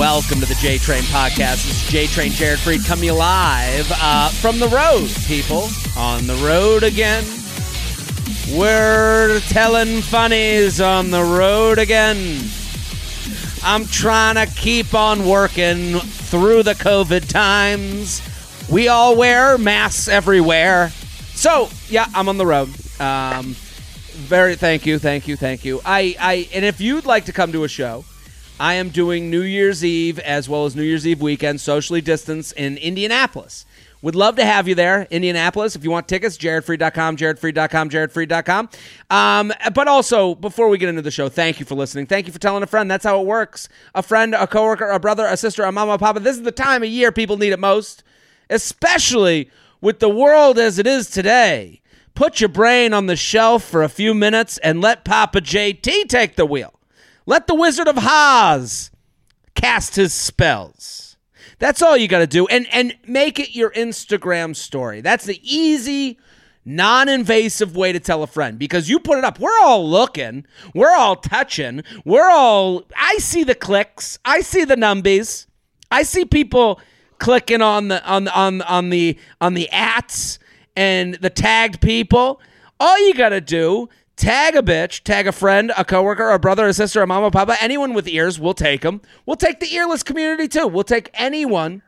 welcome to the J Train podcast. This is J Train Jared Freid coming live uh, from the road, people. On the road again. We're telling funnies on the road again. I'm trying to keep on working through the COVID times. We all wear masks everywhere. So, yeah, I'm on the road. Um, very thank you, thank you, thank you. I, I and if you'd like to come to a show, I am doing New Year's Eve as well as New Year's Eve weekend, socially distanced in Indianapolis. Would love to have you there, Indianapolis. If you want tickets, jaredfreid.com, jaredfreid.com, jaredfreid.com. Um, but also, before we get into the show, thank you for listening. Thank you for telling a friend. That's how it works. A friend, a coworker, a brother, a sister, a mama, a papa. This is the time of year people need it most, especially with the world as it is today. Put your brain on the shelf for a few minutes and let Papa JT take the wheel. Let the Wizard of Oz cast his spells. That's all you got to do and and make it your Instagram story. That's the easy non-invasive way to tell a friend because you put it up. We're all looking. We're all touching. We're all I see the clicks. I see the numbies. I see people clicking on the on on on the on the ats and the tagged people. All you got to do Tag a bitch, tag a friend, a coworker, a brother, a sister, a mama, papa, anyone with ears, we'll take them. We'll take the earless community too. We'll take anyone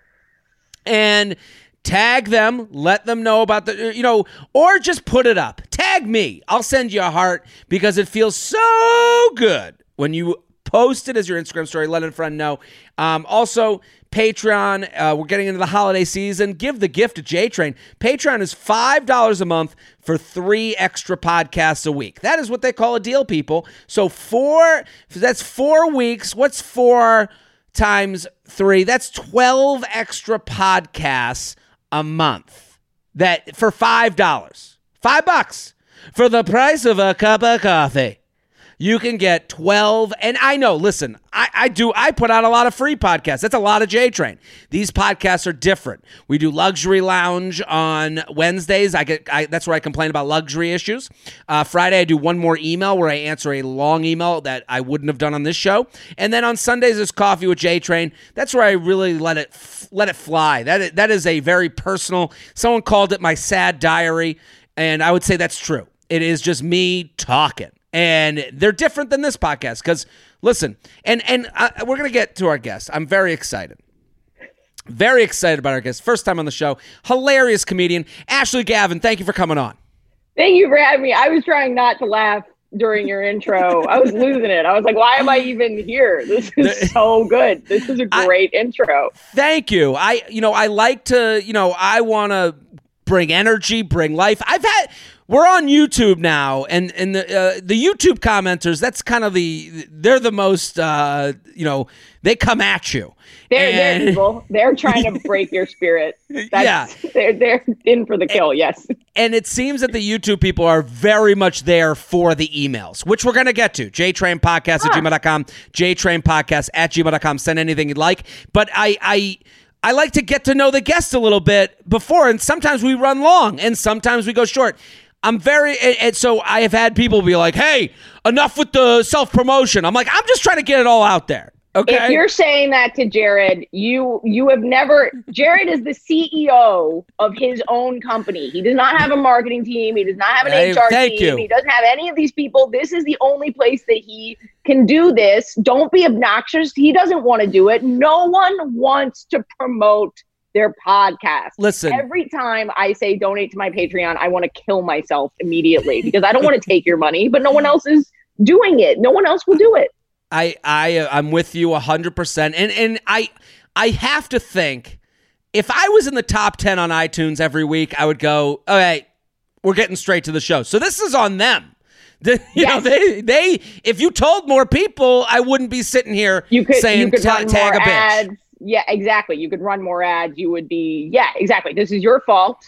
and tag them, let them know about the, you know, or just put it up. Tag me. I'll send you a heart because it feels so good when you post it as your Instagram story. Let a friend know. Um, also, Patreon. Uh, we're getting into the holiday season. Give the gift to J Train. Patreon is $5 a month for three extra podcasts a week. That is what they call a deal, people. So, four, that's four weeks. What's four times three? That's 12 extra podcasts a month that for $5. Five bucks for the price of a cup of coffee you can get 12 and i know listen I, I do i put out a lot of free podcasts. That's a lot of j train. These podcasts are different. We do luxury lounge on wednesdays. I get I, that's where i complain about luxury issues. Uh, friday i do one more email where i answer a long email that i wouldn't have done on this show. And then on sundays is coffee with j train. That's where i really let it let it fly. That, that is a very personal someone called it my sad diary and i would say that's true. It is just me talking and they're different than this podcast because listen and and uh, we're gonna get to our guest. I'm very excited. Very excited about our guest. First time on the show. Hilarious comedian ashley gavin. Thank you for coming on. Thank you for having me. I was trying not to laugh during your intro. I was losing it. I was like why am i even here? This is so good. This is a great I, intro. Thank you. I you know i like to you know i want to bring energy bring life. I've had we're on YouTube now, and and the uh, the YouTube commenters. That's kind of the they're the most uh, you know they come at you. They're and, they're evil. They're trying to break your spirit. That's, yeah, they're they're in for the kill. And, yes. And it seems that the YouTube people are very much there for the emails, which we're gonna get to. JTrainPodcast huh. at gmail.com, JTrainPodcast at gmail.com. Send anything you'd like. But I I I like to get to know the guest a little bit before, and sometimes we run long, and sometimes we go short. I'm very, and so I have had people be like, "Hey, enough with the self promotion." I'm like, I'm just trying to get it all out there. Okay. If you're saying that to Jared, you you have never. Jared is the CEO of his own company. He does not have a marketing team. He does not have an hey, HR team. You. He doesn't have any of these people. This is the only place that he can do this. Don't be obnoxious. He doesn't want to do it. No one wants to promote their podcast. Listen, every time I say donate to my Patreon, I want to kill myself immediately because I don't want to take your money, but no one else is doing it. No one else will do it. I I uh, I'm with you 100% and and I I have to think if I was in the top 10 on iTunes every week, I would go, "All right, we're getting straight to the show." So this is on them. you yes. know, they they if you told more people, I wouldn't be sitting here you could, saying you could tag a bitch. Ads yeah, exactly. You could run more ads. You would be, yeah, exactly. This is your fault.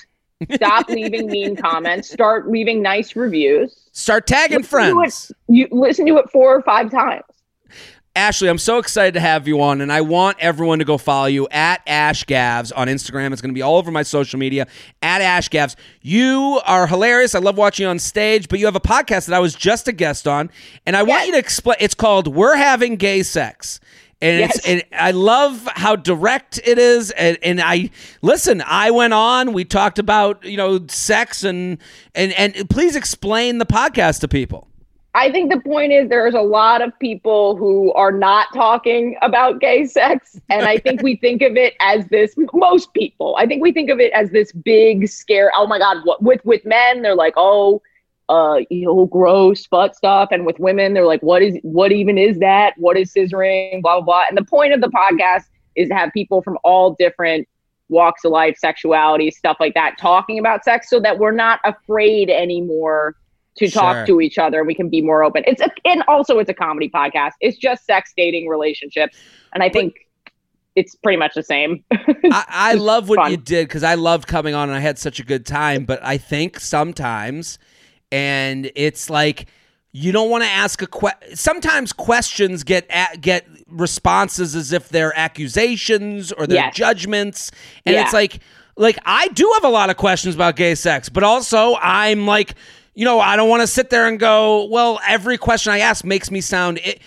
Stop leaving mean comments. Start leaving nice reviews. Start tagging listen friends. it, you listen to it four or five times. Ashley, I'm so excited to have you on, and I want everyone to go follow you at Ash Gavs on Instagram. It's going to be all over my social media at Ash Gavs. You are hilarious. I love watching you on stage, but you have a podcast that I was just a guest on, and I yes. want you to explain. It's called "We're Having Gay Sex." And yes. it's and I love how direct it is. And, and I listen. I went on. We talked about you know sex and and and please explain the podcast to people. I think the point is there's a lot of people who are not talking about gay sex. And I think we think of it as this, most people, I think we think of it as this big scare. Oh my God, what with, with men, they're like, oh, uh, you know, gross butt stuff. And with women, they're like, what is, what even is that? What is scissoring? Blah, blah, blah. And the point of the podcast is to have people from all different walks of life, sexuality, stuff like that, talking about sex so that we're not afraid anymore to talk sure. to each other. and We can be more open. It's a, and also it's a comedy podcast. It's just sex, dating, relationships, and I think. It's pretty much the same. I, I love what fun. you did because I loved coming on and I had such a good time. But I think sometimes, and it's like you don't want to ask a question. Sometimes questions get at, get responses as if they're accusations or they're yes. judgments, and yeah. it's like like I do have a lot of questions about gay sex, but also I'm like you know, I don't want to sit there and go, well, every question I ask makes me sound. It,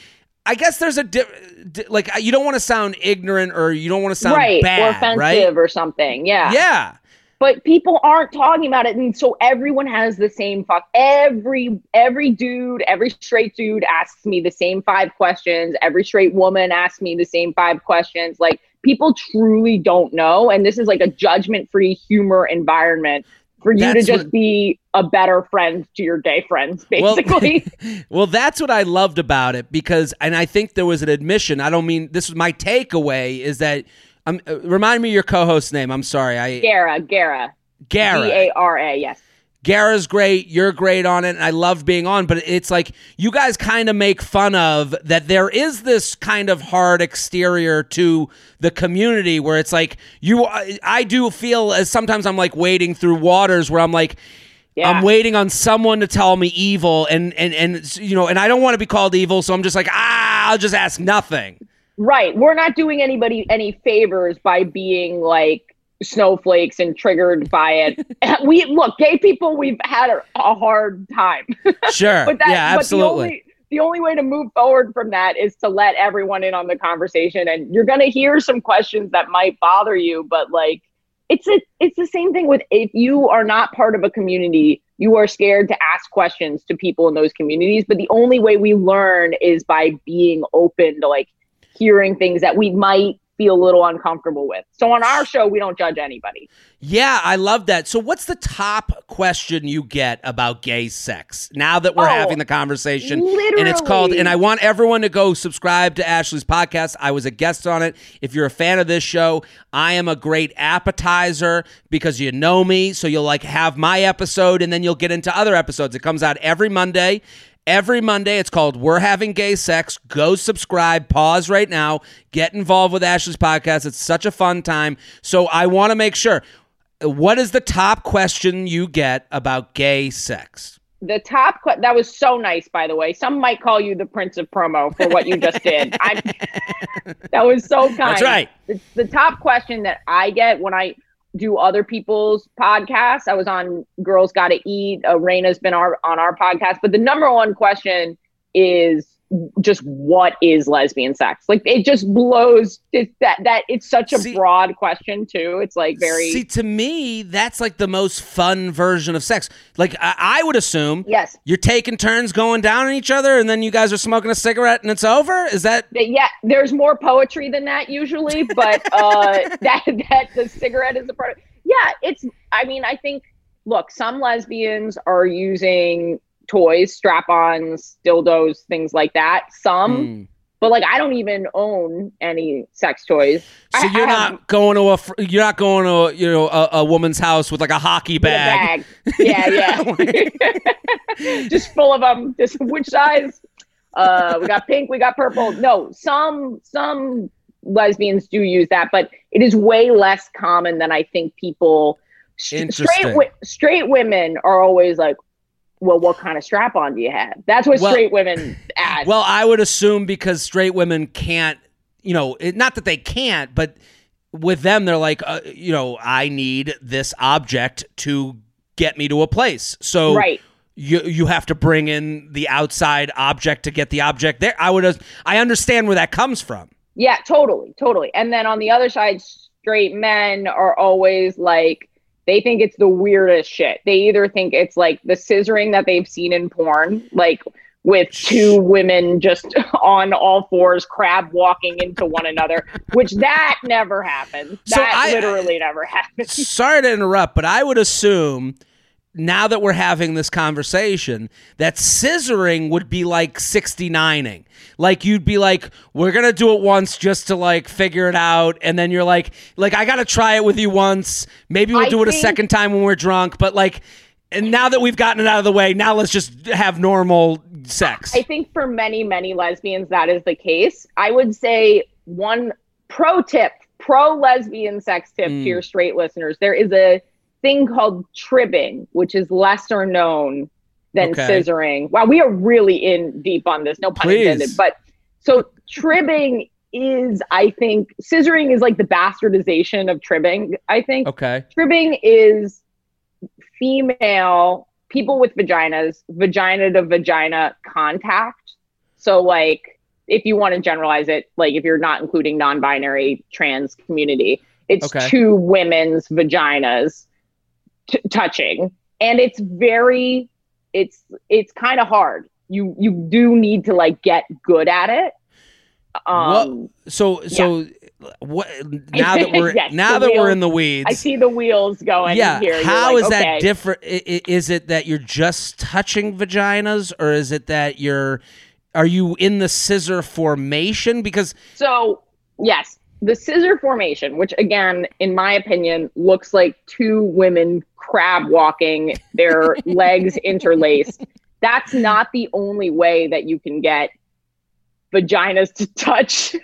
I guess there's a di- di- like you don't want to sound ignorant or you don't want to sound right bad, or offensive right? or something. Yeah. Yeah. But people aren't talking about it, and so everyone has the same fuck. Every every dude, every straight dude asks me the same five questions. Every straight woman asks me the same five questions. Like people truly don't know, and this is like a judgment-free humor environment for you that's to just what, be a better friend to your gay friends, basically. Well, well, that's what I loved about it because, and I think there was an admission. I don't mean this was my takeaway is that. Um, uh, remind me your co-host's name. I'm sorry. I Gara. Gara. Gara. G A R A. Yes. Gara's great. You're great on it. And I love being on, but it's like you guys kind of make fun of that there is this kind of hard exterior to the community where it's like you, I do feel as sometimes I'm like wading through waters where I'm like, yeah. I'm waiting on someone to tell me evil and, and, and, you know, and I don't want to be called evil. So I'm just like, ah, I'll just ask nothing. Right. We're not doing anybody any favors by being like, snowflakes and triggered by it. we look, gay people, we've had a, a hard time. Sure. but that, yeah, absolutely. But the, only, the only way to move forward from that is to let everyone in on the conversation. And you're going to hear some questions that might bother you, but like, it's a it's the same thing with if you are not part of a community you are scared to ask questions to people in those communities but the only way we learn is by being open to like hearing things that we might feel a little uncomfortable with. So on our show, we don't judge anybody. Yeah, I love that. So what's the top question you get about gay sex now that we're oh, having the conversation? Literally. And it's called, and I want everyone to go subscribe to Ashley's podcast. I was a guest on it. If you're a fan of this show, I am a great appetizer because you know me. So you'll like have my episode and then you'll get into other episodes. It comes out every Monday every Monday. It's called We're Having Gay Sex. Go subscribe, pause right now, get involved with Ashley's podcast. It's such a fun time. So I want to make sure what is the top question you get about gay sex? The top que- that was so nice, by the way. Some might call you the Prince of Promo for what you just did. I that was so kind. That's right. The, the top question that I get when I do other people's podcasts. I was on Girls Gotta Eat. Uh, Rayna's been our, on our podcast. But the number one question is just what is lesbian sex? Like it just blows it, that that it's such a see, broad question too. It's like very see to me that's like the most fun version of sex. Like I, I, would assume yes. you're taking turns going down on each other and then you guys are smoking a cigarette and it's over? Is that yeah there's more poetry than that usually but uh that that the cigarette is a part of yeah it's i mean i think look some lesbians are using toys, strap-ons, dildos, things like that. Some, mm. but like I don't even own any sex toys. So I, you're I not going to a you're not going to you know a, a woman's house with like a hockey bag. bag. Yeah, yeah. Just full of them. Just which size? Uh, we got pink, we got purple. No, some some lesbians do use that, but it is way less common than I think people. Straight straight women are always like, well, what kind of strap on do you have? That's what well, straight women ask. Well, I would assume because straight women can't, you know, it, not that they can't, but with them, they're like, uh, you know, I need this object to get me to a place. So, right. You, you have to bring in the outside object to get the object there. I would I understand where that comes from. Yeah, totally, totally. And then on the other side, straight men are always like they think it's the weirdest shit. They either think it's like the scissoring that they've seen in porn, like with two women just on all fours crab walking into one another which that never happened so that I, literally never happened sorry to interrupt but i would assume now that we're having this conversation that scissoring would be like 69ing like you'd be like we're gonna do it once just to like figure it out and then you're like like i gotta try it with you once. Maybe we'll I do it a second time when we're drunk but like and now that we've gotten it out of the way now let's just have normal sex. I think for many many lesbians that is the case. I would say one pro tip pro lesbian sex tip mm. to your straight listeners. There is a thing called tribbing, which is lesser known than okay. scissoring. Wow, we are really in deep on this, no pun Please. intended. But so tribbing is, I think, scissoring is like the bastardization of tribbing, I think. Okay. Tribbing is female people with vaginas, vagina to vagina contact. So, like, if you want to generalize it, like if you're not including non binary trans community, it's okay. two women's vaginas t- touching. And it's very it's it's kind of hard. You you do need to like get good at it. Um so so yeah. what now that we're yes, now that wheels, we're in the weeds i see the wheels going yeah here. how like, is okay. that different is it that you're just touching vaginas or is it that you're are you in the scissor formation? Because so yes the scissor formation, which again, in my opinion, looks like two women crab walking, their legs interlaced. That's not the only way that you can get vaginas to touch.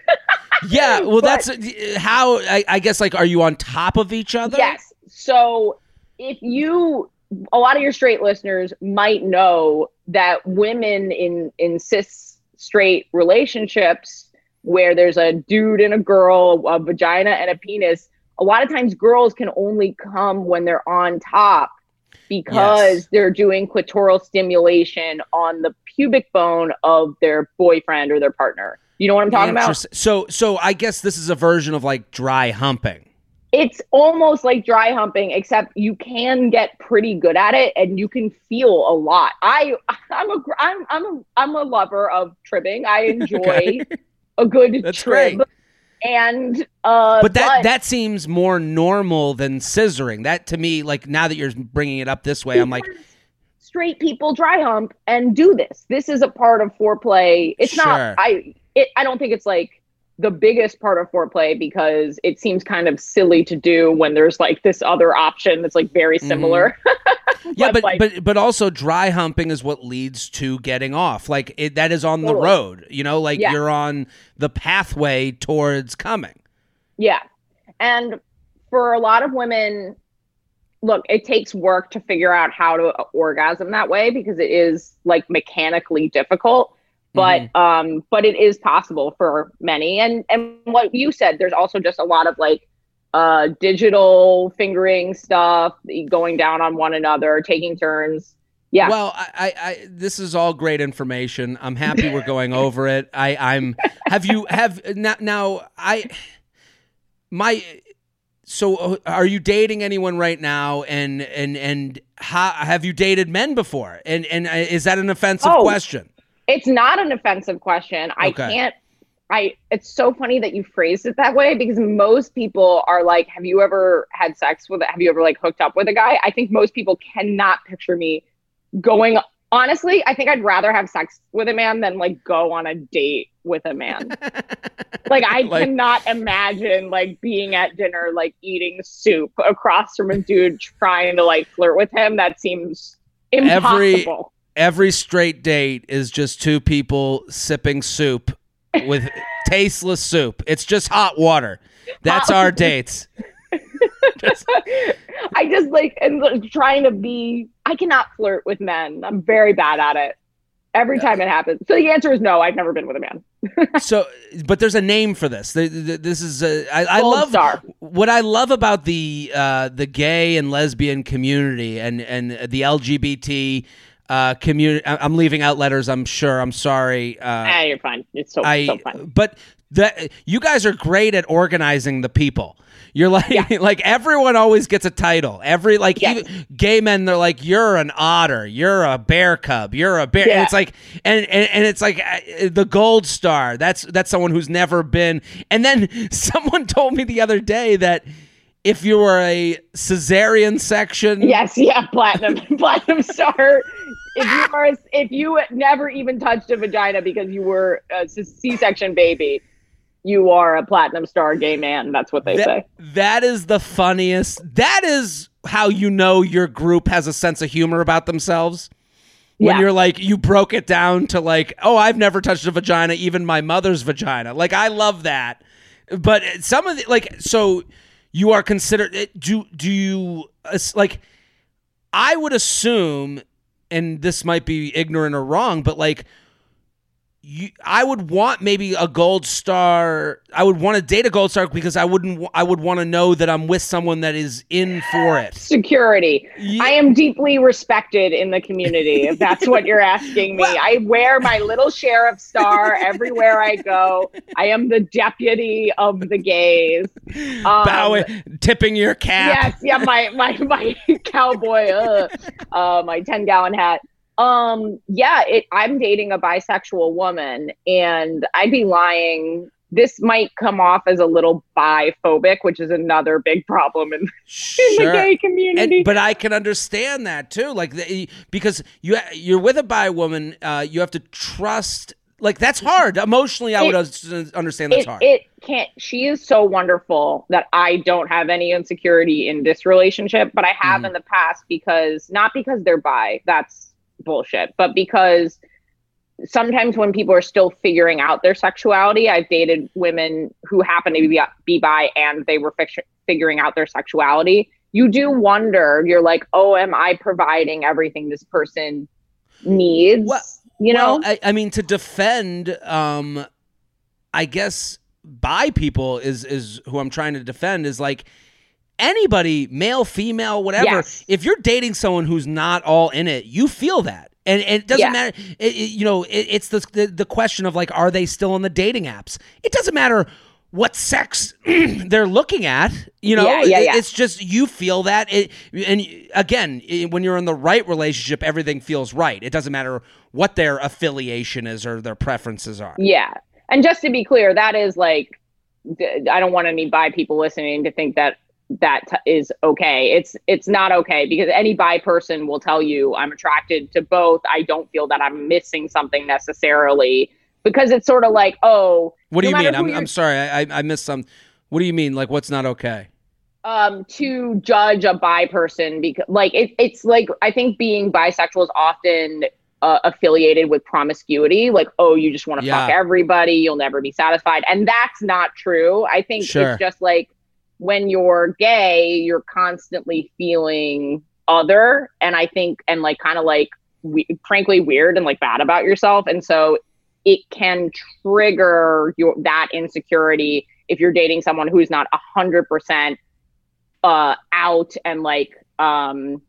yeah, well, but, that's how I, I guess. Like, are you on top of each other? Yes. So if you, a lot of your straight listeners might know that women in in cis straight relationships where there's a dude and a girl, a vagina and a penis, a lot of times girls can only come when they're on top because yes. they're doing clitoral stimulation on the pubic bone of their boyfriend or their partner. You know what I'm talking about? So so I guess this is a version of like dry humping. It's almost like dry humping except you can get pretty good at it and you can feel a lot. I I'm a I'm I'm a I'm a lover of tribbing. I enjoy okay a good That's trib. Great. And uh, but that but, that seems more normal than scissoring. That to me, like now that you're bringing it up this way, I'm like, straight people dry hump and do this. This is a part of foreplay. It's sure. not. I it, I don't think it's like the biggest part of foreplay because it seems kind of silly to do when there's like this other option that's like very mm-hmm. similar. Mm-hmm. yeah, but like, but but also dry humping is what leads to getting off. Like it, that is on totally. the road. You know, like yeah. you're on the pathway towards coming. Yeah, and for a lot of women, look, it takes work to figure out how to orgasm that way because it is like mechanically difficult but mm-hmm. um but it is possible for many. And and what you said there's also just a lot of like uh digital fingering stuff going down on one another taking turns. Yeah. Well I, I this is all great information. I'm happy we're going over it. I i'm have you have now, now i my so uh, are you dating anyone right now? And and and how, have you dated men before? And and uh, is that an offensive oh, question it's not an offensive question. I can't I it's so funny that you phrased it that way because most people are like, have you ever had sex with it? Have you ever like hooked up with a guy? I think most people cannot picture me going honestly, I think I'd rather have sex with a man than like go on a date with a man. like I like, cannot imagine like being at dinner like eating soup across from a dude trying to like flirt with him. That seems impossible. Every straight date is just two people sipping soup with tasteless soup. It's just hot water. That's our dates. just. I just like and trying to be. I cannot flirt with men. I'm very bad at it. Every time it happens. So the answer is no. I've never been with a man. so, but there's a name for this. This is a, I, I love star. what I love about the uh, the gay and lesbian community and and the LGBT uh, community. I'm leaving out letters. I'm sure. I'm sorry. Uh, ah, you're fine. It's so, I, so fun. But that you guys are great at organizing the people. You're like yeah. like everyone always gets a title. Every like yes. even gay men, they're like you're an otter, you're a bear cub, you're a bear. Yeah. And it's like and, and and it's like uh, the gold star. That's that's someone who's never been. And then someone told me the other day that if you were a cesarean section, yes, yeah, platinum platinum star. If you are if you never even touched a vagina because you were a C-section baby you are a platinum star gay man. That's what they that, say. That is the funniest. That is how you know your group has a sense of humor about themselves. When yeah. you're like, you broke it down to like, oh, I've never touched a vagina, even my mother's vagina. Like, I love that. But some of the, like, so you are considered, do, do you, like, I would assume, and this might be ignorant or wrong, but like, you, I would want maybe a gold star. I would want to date a gold star because I wouldn't. I would want to know that I'm with someone that is in for it. Security. Yeah. I am deeply respected in the community. If that's what you're asking me, well, I wear my little sheriff star everywhere I go. I am the deputy of the gays. Um, Bowing, tipping your cap. Yes, yeah, my my my cowboy, uh, uh my ten gallon hat. Um, yeah, it, I'm dating a bisexual woman, and I'd be lying. This might come off as a little biphobic, which is another big problem in, sure. in the gay community. And, but I can understand that too, like the, because you you're with a bi woman, uh, you have to trust. Like that's hard emotionally. I it, would understand that's it, hard. It can't. She is so wonderful that I don't have any insecurity in this relationship, but I have mm. in the past because not because they're bi. That's bullshit, but because sometimes when people are still figuring out their sexuality, I've dated women who happen to be, be bi and they were fi- figuring out their sexuality. You do wonder, you're like, oh, am I providing everything this person needs? Well, you know, well, I, I, mean, to defend, um, I guess bi people is is who I'm trying to defend is like anybody, male, female, whatever, yes. if you're dating someone who's not all in it, you feel that. And, and it doesn't yeah. matter. It, it, you know, it, it's the, the, the question of like, are they still on the dating apps? It doesn't matter what sex they're looking at. You know, yeah, yeah, it's just you feel that. It, and again, when you're in the right relationship, everything feels right. It doesn't matter what their affiliation is or their preferences are. Yeah, and just to be clear, that is like I don't want any bi people listening to think that that t- is okay. It's it's not okay because any bi person will tell you I'm attracted to both. I don't feel that I'm missing something necessarily because it's sort of like oh. What do no you mean? I'm, I'm sorry, I I missed some. What do you mean? Like what's not okay? Um, to judge a bi person because like it, it's like I think being bisexual is often uh, affiliated with promiscuity like oh you just want to yeah. fuck everybody you'll never be satisfied and that's not true i think sure. it's just like when you're gay, you're constantly feeling other. And I think, and like kind of like, we, frankly, weird and like bad about yourself. And so it can trigger your that insecurity if you're dating someone who's not a hundred percent uh out and like um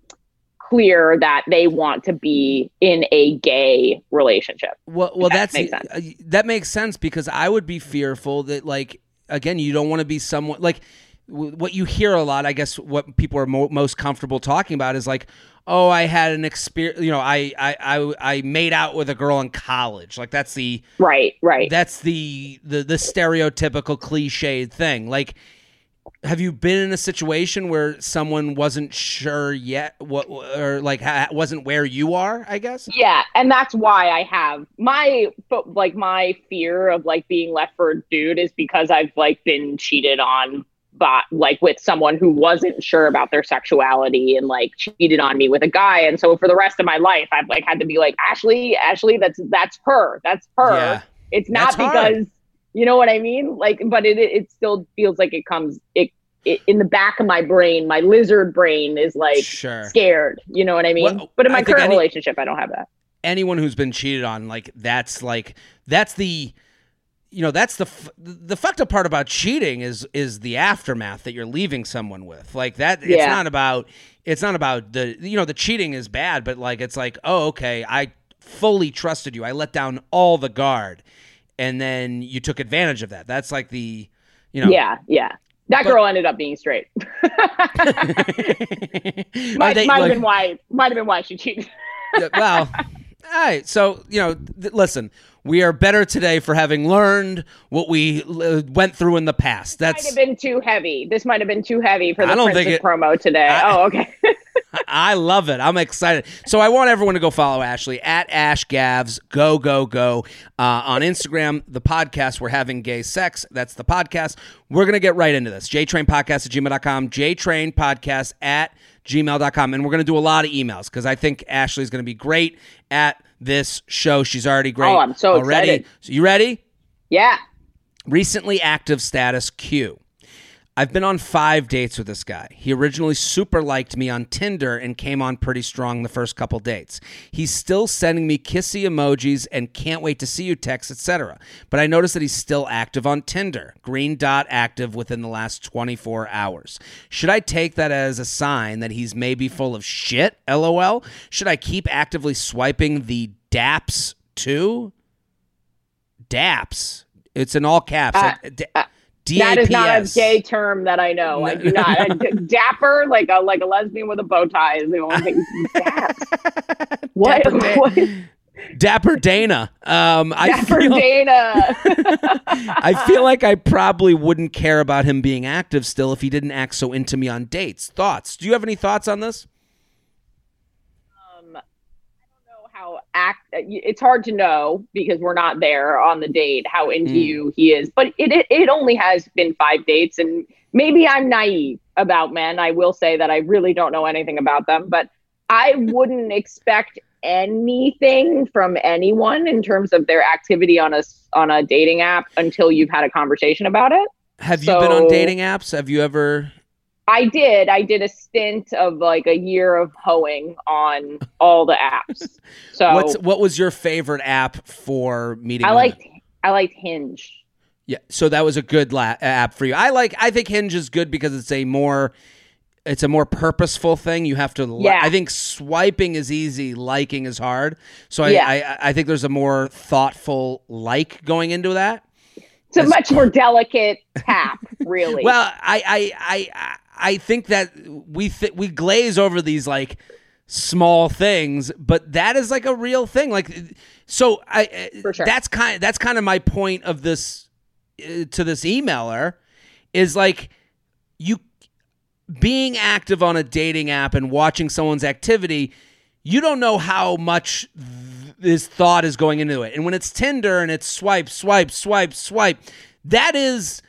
clear that they want to be in a gay relationship. Well, well, that that's makes uh, that makes sense because I would be fearful that like again, you don't want to be someone like what you hear a lot, I guess, what people are mo- most comfortable talking about is like, oh, I had an experience. You know, I, I I I made out with a girl in college. Like that's the right, right. That's the the the stereotypical cliched thing. Like, have you been in a situation where someone wasn't sure yet what or like ha- wasn't where you are? I guess. Yeah, and that's why I have my like my fear of like being left for a dude is because I've like been cheated on but like with someone who wasn't sure about their sexuality and like cheated on me with a guy. And so for the rest of my life i've like had to be like ashley ashley that's that's her. That's her. Yeah. it's not that's because hard. you know what i mean? Like but it it still feels like it comes it, it in the back of my brain my lizard brain is like sure. scared. You know what i mean? Well, but in my I current any, relationship i don't have that. Anyone who's been cheated on like that's like that's the you know that's the f- the fucked up part about cheating is is the aftermath that you're leaving someone with like that it's not about it's not about the you know the cheating is bad but like it's like oh okay i fully trusted you i let down all the guard and then you took advantage of that that's like the you know Yeah, yeah. That But- girl ended up being straight. Might they, might have been why might have been why she cheated. Yeah, well, all right. So you know, th- listen, we are better today for having learned what we uh, went through in the past. might That's have been too heavy. This might have been too heavy for the I don't think it- promo today. I- oh, okay. I love it. I'm excited. So I want everyone to go follow Ashley at Ash Gavs. Go go go uh, on Instagram. The podcast we're having gay sex. That's the podcast. We're gonna get right into this. JTrain Podcast at gmail.com. JTrain Podcast at gmail.com. And we're gonna do a lot of emails because I think Ashley's gonna be great at this show. She's already great. Oh, I'm so already. excited. So you ready? yeah. Recently active status Q. I've been on five dates with this guy. He originally super liked me on Tinder and came on pretty strong the first couple dates. He's still sending me kissy emojis and can't wait to see you texts, etc. But I noticed that he's still active on Tinder. Green dot active within the last 24 hours. Should I take that as a sign that he's maybe full of shit? LOL. Should I keep actively swiping the daps too? Daps. It's in all caps. Uh, D- uh, That is not a gay term that I know. I do not. A d- dapper, like a like a lesbian with a bow tie, is the only thing. Daps. What? Dapper Da- what? Dapper Dana. Um, I Dapper feel, Dana. I feel like I probably wouldn't care about him being active still if he didn't act so into me on dates. Thoughts? Do you have any thoughts on this? um, I don't know how act. It's hard to know because we're not there on the date how into Mm. you he is. But it, it it only has been five dates, and maybe I'm naive about men. I will say that I really don't know anything about them, but I wouldn't expect anything from anyone in terms of their activity on a on a dating app until you've had a conversation about it. Have you been on dating apps? Have you ever? I did. I did a stint of like a year of hoeing on all the apps. So What's what was your favorite app for meeting? I women? liked I liked Hinge. Yeah, so that was a good la- app for you. I like. I think Hinge is good because it's a more, it's a more purposeful thing. You have to. li- Yeah. I think swiping is easy, liking is hard. So I, Yeah. I, I think there's a more thoughtful like going into that. It's a much more delicate tap, really. Well, I, I, I, I- think that we th- we glaze over these like small things, but that is like a real thing. Like, so I, For sure. that's kind that's kind of my point of this uh, to this emailer is like you being active on a dating app and watching someone's activity, you don't know how much th- this thought is going into it. And when it's Tinder and it's swipe, swipe, swipe, swipe, that is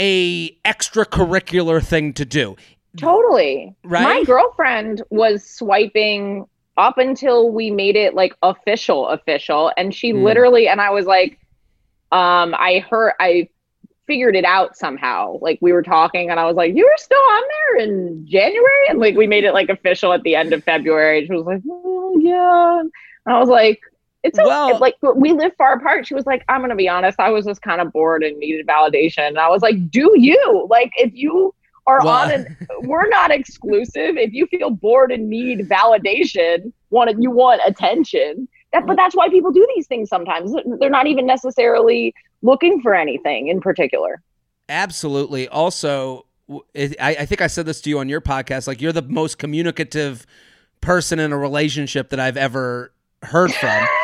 a extracurricular thing to do. totally. Right? My girlfriend was swiping up until we made it like official official and she Hmm. literally and I was like um I heard I figured it out somehow. Like we were talking and I was like, You were still on there in January? And like we made it like official at the end of February. She was like, oh, yeah. And I was like, it's okay. Well- like we live far apart. She was like, I'm gonna be honest, I was just kind of bored and needed validation. And I was like, Do you? Like if you are Well- on an we're not exclusive. If you feel bored and need validation, want you want attention. That, but that's why people do these things sometimes. They're not even necessarily looking for anything in particular. Absolutely. Also, I, I think I said this to you on your podcast. Like, you're the most communicative person in a relationship that I've ever heard from.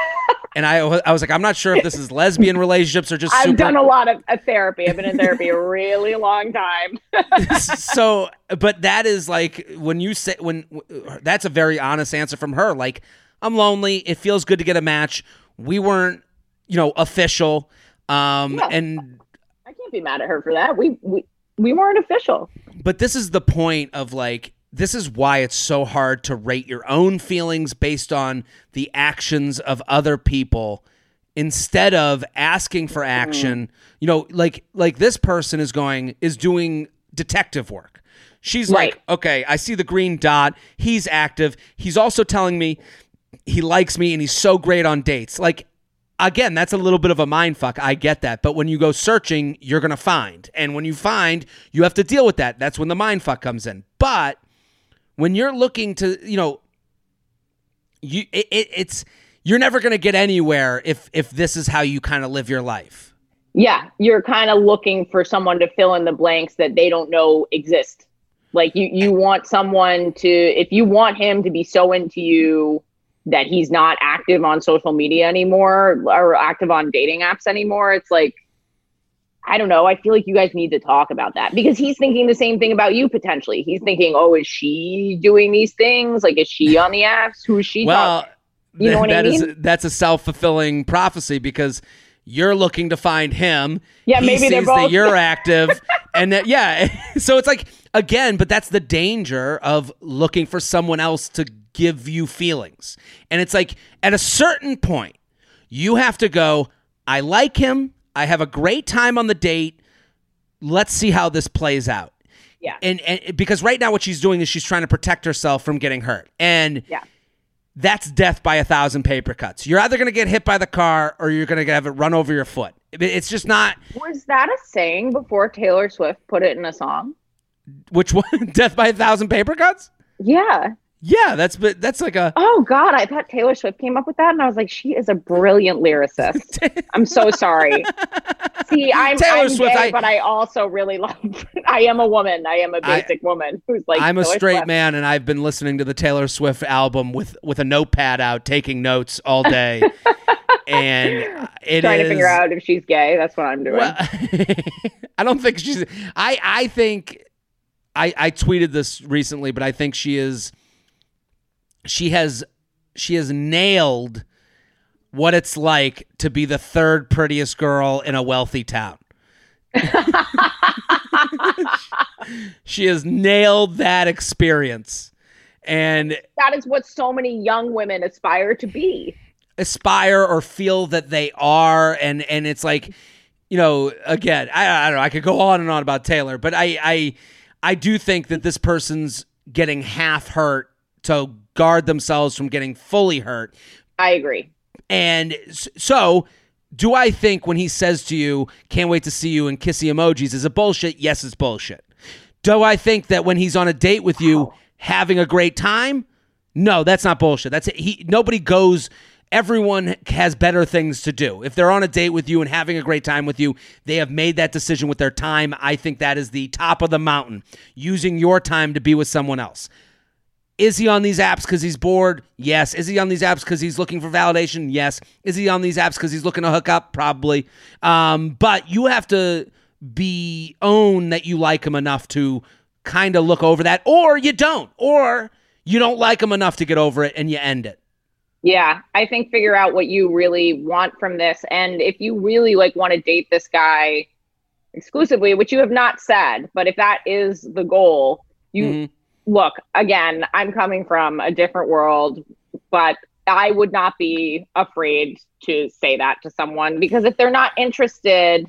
and I, I was like, I'm not sure if this is lesbian relationships or just I've super. done a lot of uh, therapy. I've been in therapy a really long time. so, but that is like when you say when that's a very honest answer from her. Like, I'm lonely. It feels good to get a match. We weren't, you know, official. Um, Yeah. and I can't be mad at her for that. We we we weren't official. But this is the point of like this is why it's so hard to rate your own feelings based on the actions of other people instead of asking for mm-hmm. action. You know, like like this person is going is doing detective work. She's like, "Okay, I see the green dot. He's active. He's also telling me he likes me and he's so great on dates." Like again, that's a little bit of a mind fuck. I get that. But when you go searching, you're going to find. And when you find, you have to deal with that. That's when the mind fuck comes in. But when you're looking to, you know, you it, it, it's you're never going to get anywhere if if this is how you kind of live your life. Yeah, you're kind of looking for someone to fill in the blanks that they don't know exist. Like you you want someone to if you want him to be so into you that he's not active on social media anymore or active on dating apps anymore, it's like I don't know. I feel like you guys need to talk about that because he's thinking the same thing about you potentially. He's thinking, "Oh, is she doing these things? Like, is she on the apps? Who is she?" Well, talking? you know what that I mean? Is, that's a self fulfilling prophecy because you're looking to find him. Yeah, he maybe they're both. that you're active, and that yeah. So it's like again, but that's the danger of looking for someone else to give you feelings, and it's like at a certain point, you have to go. I like him. I have a great time on the date. Let's see how this plays out. Yeah. And and because right now what she's doing is she's trying to protect herself from getting hurt. And yeah. That's death by a thousand paper cuts. You're either going to get hit by the car or you're going to have it run over your foot. It's just not. Was that a saying before Taylor Swift put it in a song? Which one? death by a thousand paper cuts? Yeah. Yeah, that's but that's like a Oh god, I thought Taylor Swift came up with that and I was like, she is a brilliant lyricist. I'm so sorry. See, I'm Taylor I'm Swift, gay, I, but I also really love I am a woman. I am a basic I, woman who's like I'm a straight Swift. man and I've been listening to the Taylor Swift album with with a notepad out taking notes all day. and it trying is, to figure out if she's gay. That's what I'm doing. Well, I don't think she's I I think I I tweeted this recently, but I think she is she has she has nailed what it's like to be the third prettiest girl in a wealthy town. she has nailed that experience. And that is what so many young women aspire to be. Aspire or feel that they are and and it's like you know, again, I, I don't know, I could go on and on about Taylor, but I I I do think that this person's getting half hurt to guard themselves from getting fully hurt. I agree. And so, do I think when he says to you, can't wait to see you and kissy emojis, is it bullshit? Yes, it's bullshit. Do I think that when he's on a date with you, wow. having a great time? No, that's not bullshit. That's it. He nobody goes everyone has better things to do. If they're on a date with you and having a great time with you, they have made that decision with their time. I think that is the top of the mountain, using your time to be with someone else. Is he on these apps because he's bored? Yes. Is he on these apps because he's looking for validation? Yes. Is he on these apps because he's looking to hook up? Probably. Um, but you have to be own that you like him enough to kind of look over that, or you don't, or you don't like him enough to get over it and you end it. Yeah, I think figure out what you really want from this, and if you really like want to date this guy exclusively, which you have not said, but if that is the goal, you. Mm-hmm look, again, I'm coming from a different world, but I would not be afraid to say that to someone because if they're not interested,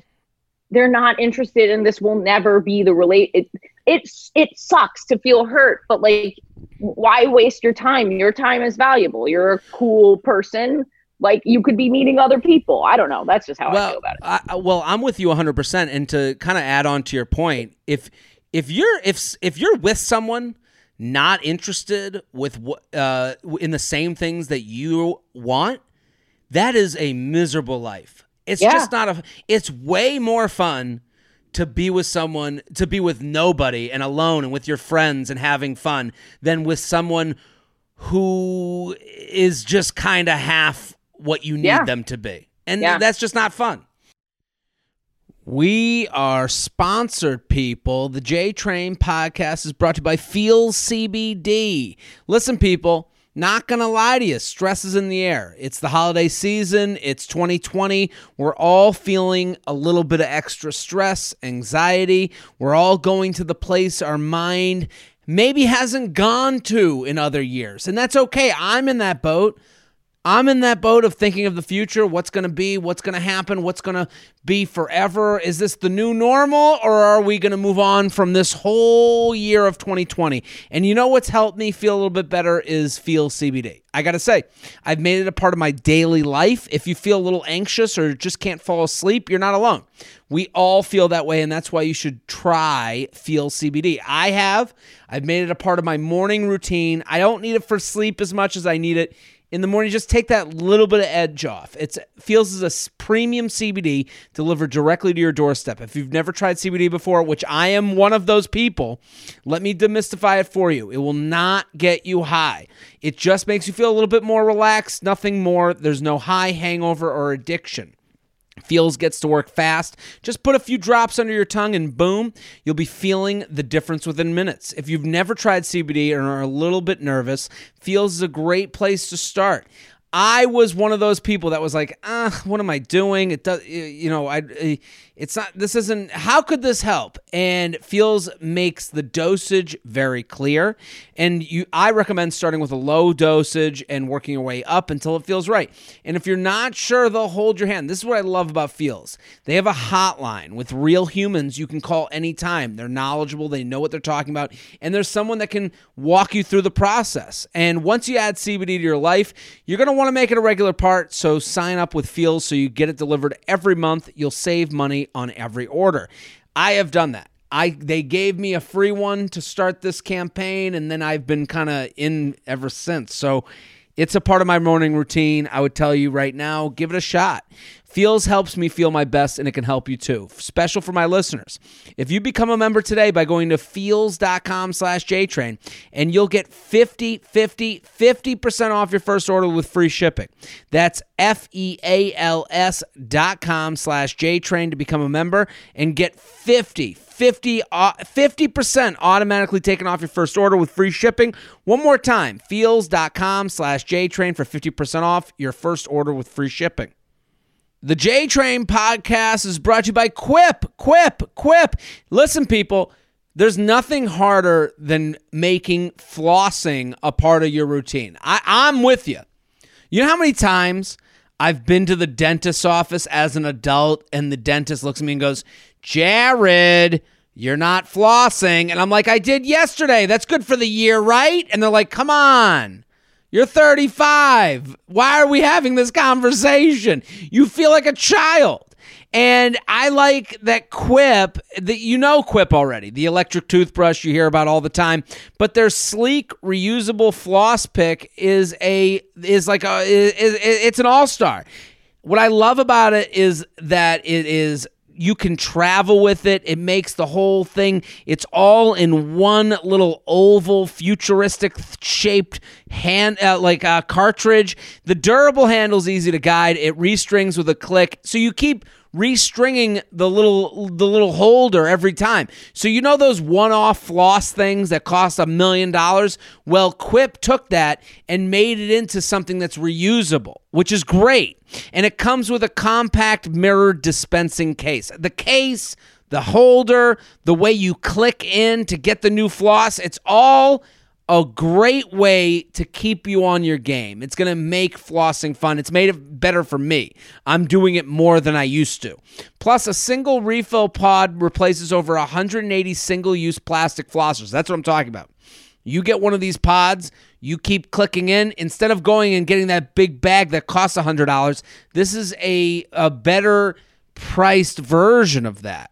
they're not interested and this will never be the relate it, it's it sucks to feel hurt, but like why waste your time? Your time is valuable. You're a cool person. Like you could be meeting other people. I don't know. That's just how well, I feel about it. I, well, I'm with you 100%. And to kind of add on to your point, if if you're if if you're with someone not interested with uh, in the same things that you want, that is a miserable life. It's yeah. just not a. It's way more fun to be with someone, to be with nobody and alone and with your friends and having fun than with someone who is just kind of half what you need yeah. them to be. And yeah. that's just not fun. We are sponsored, people. The J Train podcast is brought to you by Feals CBD. Listen, people, not going to lie to you, stress is in the air. It's the holiday season, it's 2020. We're all feeling a little bit of extra stress, anxiety. We're all going to the place our mind maybe hasn't gone to in other years. And that's okay. I'm in that boat. I'm in that boat of thinking of the future, what's going to be, what's going to happen, what's going to be forever. Is this the new normal or are we going to move on from this whole year of 2020? And you know what's helped me feel a little bit better is Feals CBD. I got to say, I've made it a part of my daily life. If you feel a little anxious or just can't fall asleep, you're not alone. We all feel that way, and that's why you should try Feals CBD. I have. I've made it a part of my morning routine. I don't need it for sleep as much as I need it in the morning just take that little bit of edge off. It feels as a premium cbd delivered directly to your doorstep. If you've never tried cbd before which i am one of those people let me demystify it for you. It will not get you high. It just makes you feel a little bit more relaxed nothing more. There's no high hangover or addiction Feals gets to work fast. Just put a few drops under your tongue and boom, you'll be feeling the difference within minutes. If you've never tried CBD and are a little bit nervous, Feals is a great place to start. I was one of those people that was like, ah, what am I doing? It does, you know, I it's not, this isn't, how could this help? And Feals makes the dosage very clear. And you, I recommend starting with a low dosage and working your way up until it feels right. And if you're not sure, they'll hold your hand. This is what I love about Feals. They have a hotline with real humans you can call anytime. They're knowledgeable, they know what they're talking about, and there's someone that can walk you through the process. And once you add CBD to your life, you're going to want to make it a regular part. So sign up with Feals so you get it delivered every month. You'll save money on every order. I have done that. I they gave me a free one to start this campaign and then I've been kind of in ever since. So it's a part of my morning routine. I would tell you right now, give it a shot. Feals helps me feel my best and it can help you too. Special for my listeners. If you become a member today by going to feals.com slash JTrain and you'll get 50, 50, 50% off your first order with free shipping. That's F-E-A-L-S dot com slash JTrain to become a member and get 50, 50, 50% uh, automatically taken off your first order with free shipping. One more time, feals.com slash JTrain for 50% off your first order with free shipping. The J Train podcast is brought to you by Quip. Quip, Quip. Listen, people, there's nothing harder than making flossing a part of your routine. I, I'm with you. You know how many times I've been to the dentist's office as an adult and the dentist looks at me and goes, Jared, you're not flossing. And I'm like, I did yesterday. That's good for the year, right? And they're like, come on. You're 35. Why are we having this conversation? You feel like a child. And I like that Quip, that you know Quip already, the electric toothbrush you hear about all the time, but their sleek reusable floss pick is a is like a is, it's an all-star. What I love about it is that it is you can travel with it. It makes the whole thing, it's all in one little oval, futuristic shaped hand, uh, like a cartridge. The durable handle's easy to guide. It restrings with a click. So you keep restringing the little the little holder every time. So you know those one-off floss things that cost a million dollars? Well, Quip took that and made it into something that's reusable, which is great. And it comes with a compact mirror dispensing case. The case, the holder, the way you click in to get the new floss, it's all a great way to keep you on your game. It's going to make flossing fun. It's made it better for me. I'm doing it more than I used to. Plus, a single refill pod replaces over 180 single use plastic flossers. That's what I'm talking about. You get one of these pods, you keep clicking in. Instead of going and getting that big bag that costs $100, this is a, a better priced version of that.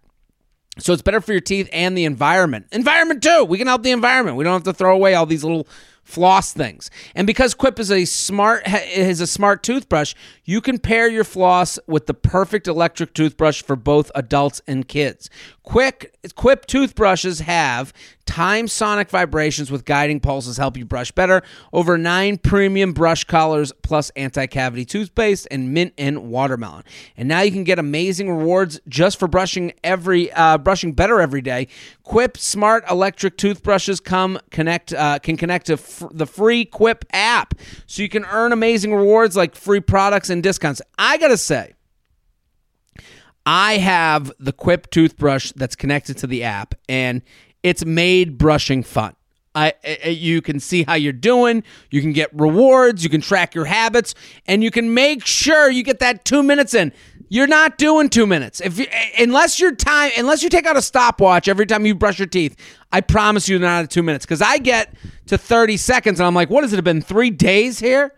So it's better for your teeth and the environment. Environment too. We can help the environment. We don't have to throw away all these little floss things. And because Quip is a smart is a smart toothbrush, you can pair your floss with the perfect electric toothbrush for both adults and kids. Quick Quip toothbrushes have time sonic vibrations with guiding pulses help you brush better. Over 9 premium brush colors plus anti-cavity toothpaste and mint and watermelon. And now you can get amazing rewards just for brushing every uh, brushing better every day. Quip smart electric toothbrushes come connect uh, can connect to the free Quip app so you can earn amazing rewards like free products and discounts. I got to say I have the Quip toothbrush that's connected to the app, and it's made brushing fun. I, I, you can see how you're doing. You can get rewards. You can track your habits, and you can make sure you get that two minutes in. You're not doing two minutes if you, unless your time unless you take out a stopwatch every time you brush your teeth. I promise you, not two minutes because I get to 30 seconds and I'm like, what has it been? Three days here?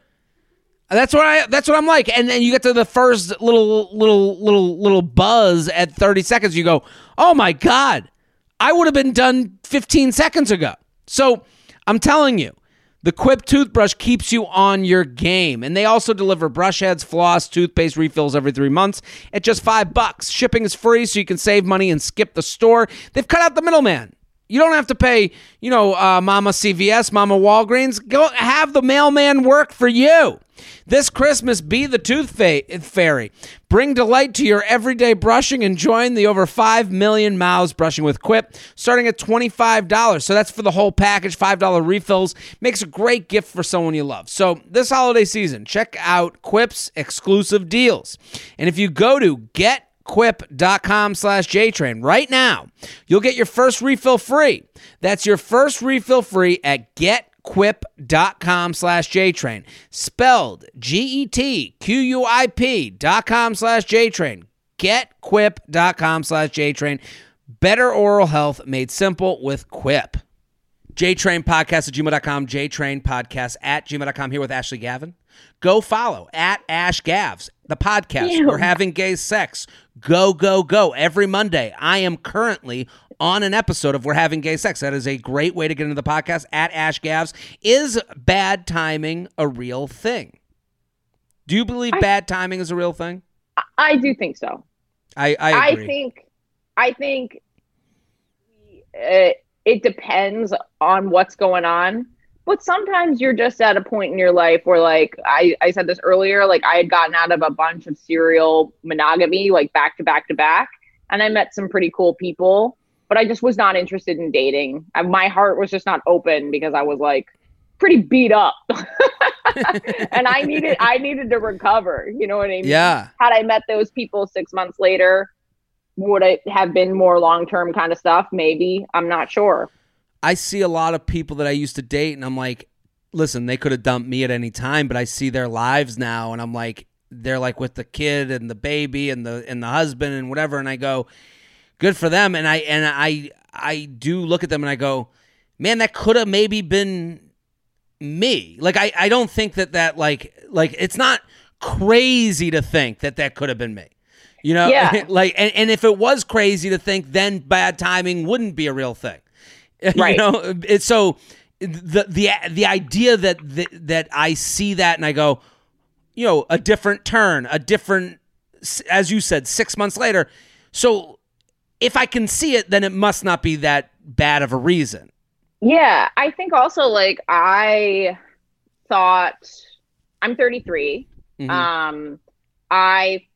That's what I. That's what I'm like. And then you get to the first little, little, little, little buzz at 30 seconds. You go, oh my god, I would have been done 15 seconds ago. So I'm telling you, the Quip toothbrush keeps you on your game. And they also deliver brush heads, floss, toothpaste refills every three months at just five bucks. Shipping is free, so you can save money and skip the store. They've cut out the middleman. You don't have to pay, you know, uh, Mama CVS, Mama Walgreens. Go have the mailman work for you. This Christmas, be the tooth fairy. Bring delight to your everyday brushing and join the over 5 million mouths brushing with Quip, starting at $25. So that's for the whole package, $5 refills. Makes a great gift for someone you love. So this holiday season, check out Quip's exclusive deals. And if you go to get quip.com slash jtrain. Right now you'll get your first refill free. That's your first refill free at getquip.com slash jtrain. Spelled g-e-t-q-u-i-p dot com slash jtrain. Getquip.com slash jtrain. Better oral health made simple with quip jtrain podcast at gmail.com jtrain podcast at gmail.com here with ashley gavin go follow at ash gavs the podcast Ew. we're having gay sex Go, go, go. Every Monday, I am currently on an episode of We're Having Gay Sex. That is a great way to get into the podcast at Ash Gavs. Is bad timing a real thing? Do you believe I, bad timing is a real thing? I do think so. I I, I think I think uh, it depends on what's going on but sometimes you're just at a point in your life where like I, I said this earlier like i had gotten out of a bunch of serial monogamy like back to back to back and i met some pretty cool people but i just was not interested in dating. I, my heart was just not open because i was like pretty beat up. And i needed i needed to recover you know what i mean? Yeah. Had i met those people six months later would it have been more long-term kind of stuff maybe i'm not sure I see a lot of people that I used to date, and I'm like, listen, they could have dumped me at any time, but I see their lives now, and I'm like, they're like with the kid and the baby and the and the husband and whatever, and I go, good for them, and I and I I do look at them and I go, man, that could have maybe been me. Like I I don't think that that like like it's not crazy to think that that could have been me. You know, yeah. like and, and if it was crazy to think, then bad timing wouldn't be a real thing. Right. you know, it's so the the the idea that the, that I see that and I go, you know, a different turn, a different, as you said, six months later. So if I can see it, then it must not be that bad of a reason. Yeah, I think also like I thought I'm 33. Mm-hmm. Um, I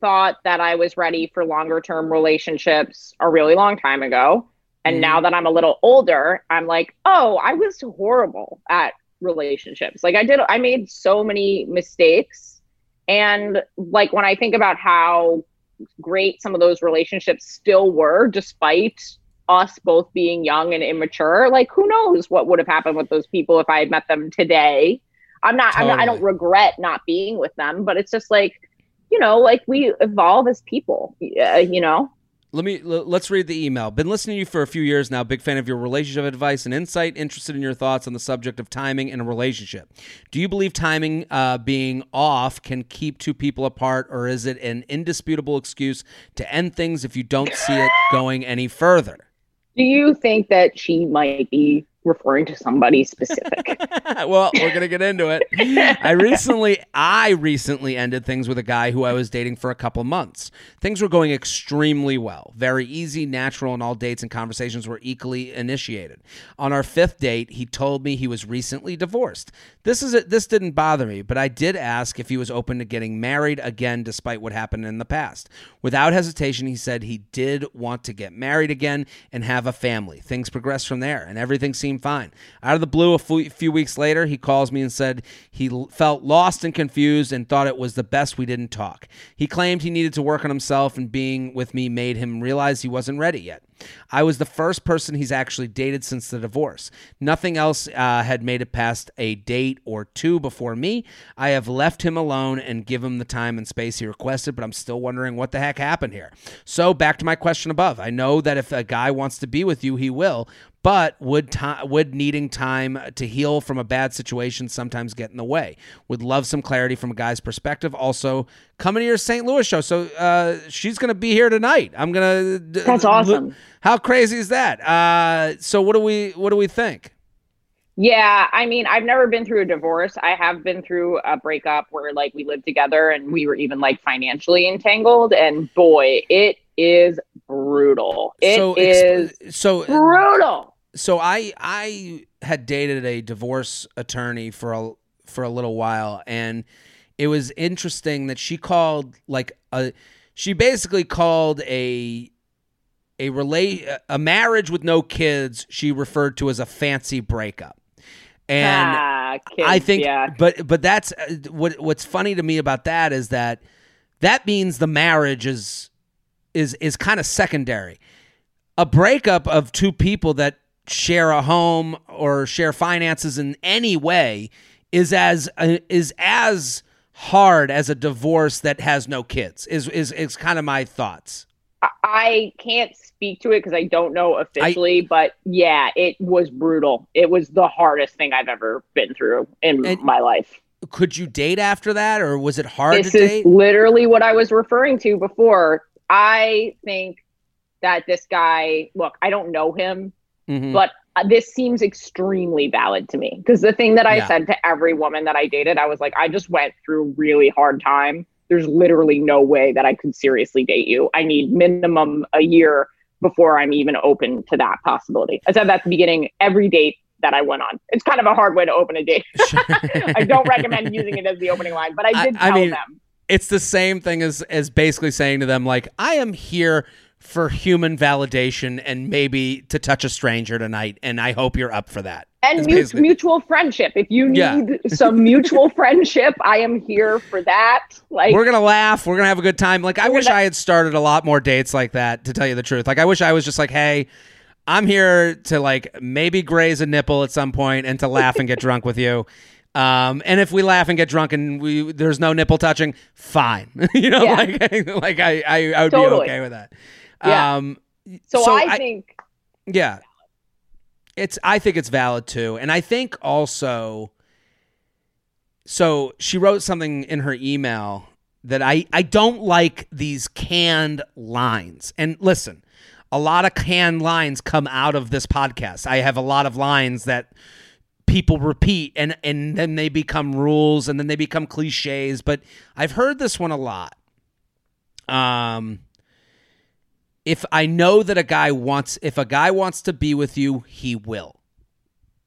thought that I was ready for longer term relationships a really long time ago. And mm-hmm. now that I'm a little older, I'm like, oh, I was horrible at relationships. Like I did, I made so many mistakes. And like when I think about how great some of those relationships still were, despite us both being young and immature, like who knows what would have happened with those people if I had met them today. I'm not, totally. I'm not I don't regret not being with them, but it's just like, you know, like we evolve as people, uh, you know? Let me let's read the email. Been listening to you for a few years now. Big fan of your relationship advice and insight. Interested in your thoughts on the subject of timing in a relationship. Do you believe timing uh, being off can keep two people apart, or is it an indisputable excuse to end things if you don't see it going any further? Do you think that she might be referring to somebody specific. well, we're gonna get into it. I recently, I recently ended things with a guy who I was dating for a couple months. Things were going extremely well, very easy, natural, and all dates and conversations were equally initiated. On our fifth date, he told me he was recently divorced. This is a, this didn't bother me, but I did ask if he was open to getting married again, despite what happened in the past. Without hesitation, he said he did want to get married again and have a family. Things progressed from there, and everything seemed seemed fine. Out of the blue, a few weeks later, he calls me and said he felt lost and confused and thought it was the best we didn't talk. He claimed he needed to work on himself, and being with me made him realize he wasn't ready yet. I was the first person he's actually dated since the divorce. Nothing else uh, had made it past a date or two before me. I have left him alone and give him the time and space he requested, but I'm still wondering what the heck happened here. So, back to my question above. I know that if a guy wants to be with you, he will, but would time would needing time to heal from a bad situation sometimes get in the way? Would love some clarity from a guy's perspective. Also, coming to your St. Louis show, so uh, she's going to be here tonight. I'm gonna. That's awesome. How crazy is that? Uh, so what do we what do we think? Yeah, I mean, I've never been through a divorce. I have been through a breakup where like we lived together and we were even like financially entangled. And boy, it is brutal. It so, is so brutal. So I I had dated a divorce attorney for a for a little while, and it was interesting that she called like a she basically called a a relate a marriage with no kids she referred to as a fancy breakup and ah, kids, i think yeah. but but that's uh, what what's funny to me about that is that that means the marriage is is is kind of secondary a breakup of two people that share a home or share finances in any way is as uh, is as hard as a divorce that has no kids is is is kind of my thoughts I can't speak to it because I don't know officially, I, but yeah, it was brutal. It was the hardest thing I've ever been through in my life. Could you date after that, or was it hard this to is date? Literally, what I was referring to before. I think that this guy. Look, I don't know him, mm-hmm. but uh, this seems extremely valid to me because the thing that I yeah. said to every woman that I dated, I was like, I just went through a really hard time there's literally no way that I could seriously date you. I need minimum a year before I'm even open to that possibility. I said that at the beginning, every date that I went on. It's kind of a hard way to open a date. I don't recommend using it as the opening line, but I did I, tell I mean, them. It's the same thing as as basically saying to them like, I am here for human validation and maybe to touch a stranger tonight and I hope you're up for that and mutual, mutual friendship. If you need yeah. some mutual friendship, I am here for that. Like we're gonna laugh, we're gonna have a good time. Like I wish gonna... I had started a lot more dates like that. To tell you the truth, like I wish I was just like, hey, I'm here to like maybe graze a nipple at some point and to laugh and get drunk with you. Um, and if we laugh and get drunk and we there's no nipple touching, fine. you know, yeah. like like I I, I would totally. be okay with that. Yeah. Um, so, so I, I think yeah it's I think it's valid too. And I think also so she wrote something in her email that I I don't like these canned lines. And listen, a lot of canned lines come out of this podcast. I have a lot of lines that people repeat and and then they become rules and then they become clichés, but I've heard this one a lot. Um if I know that a guy wants if a guy wants to be with you, he will.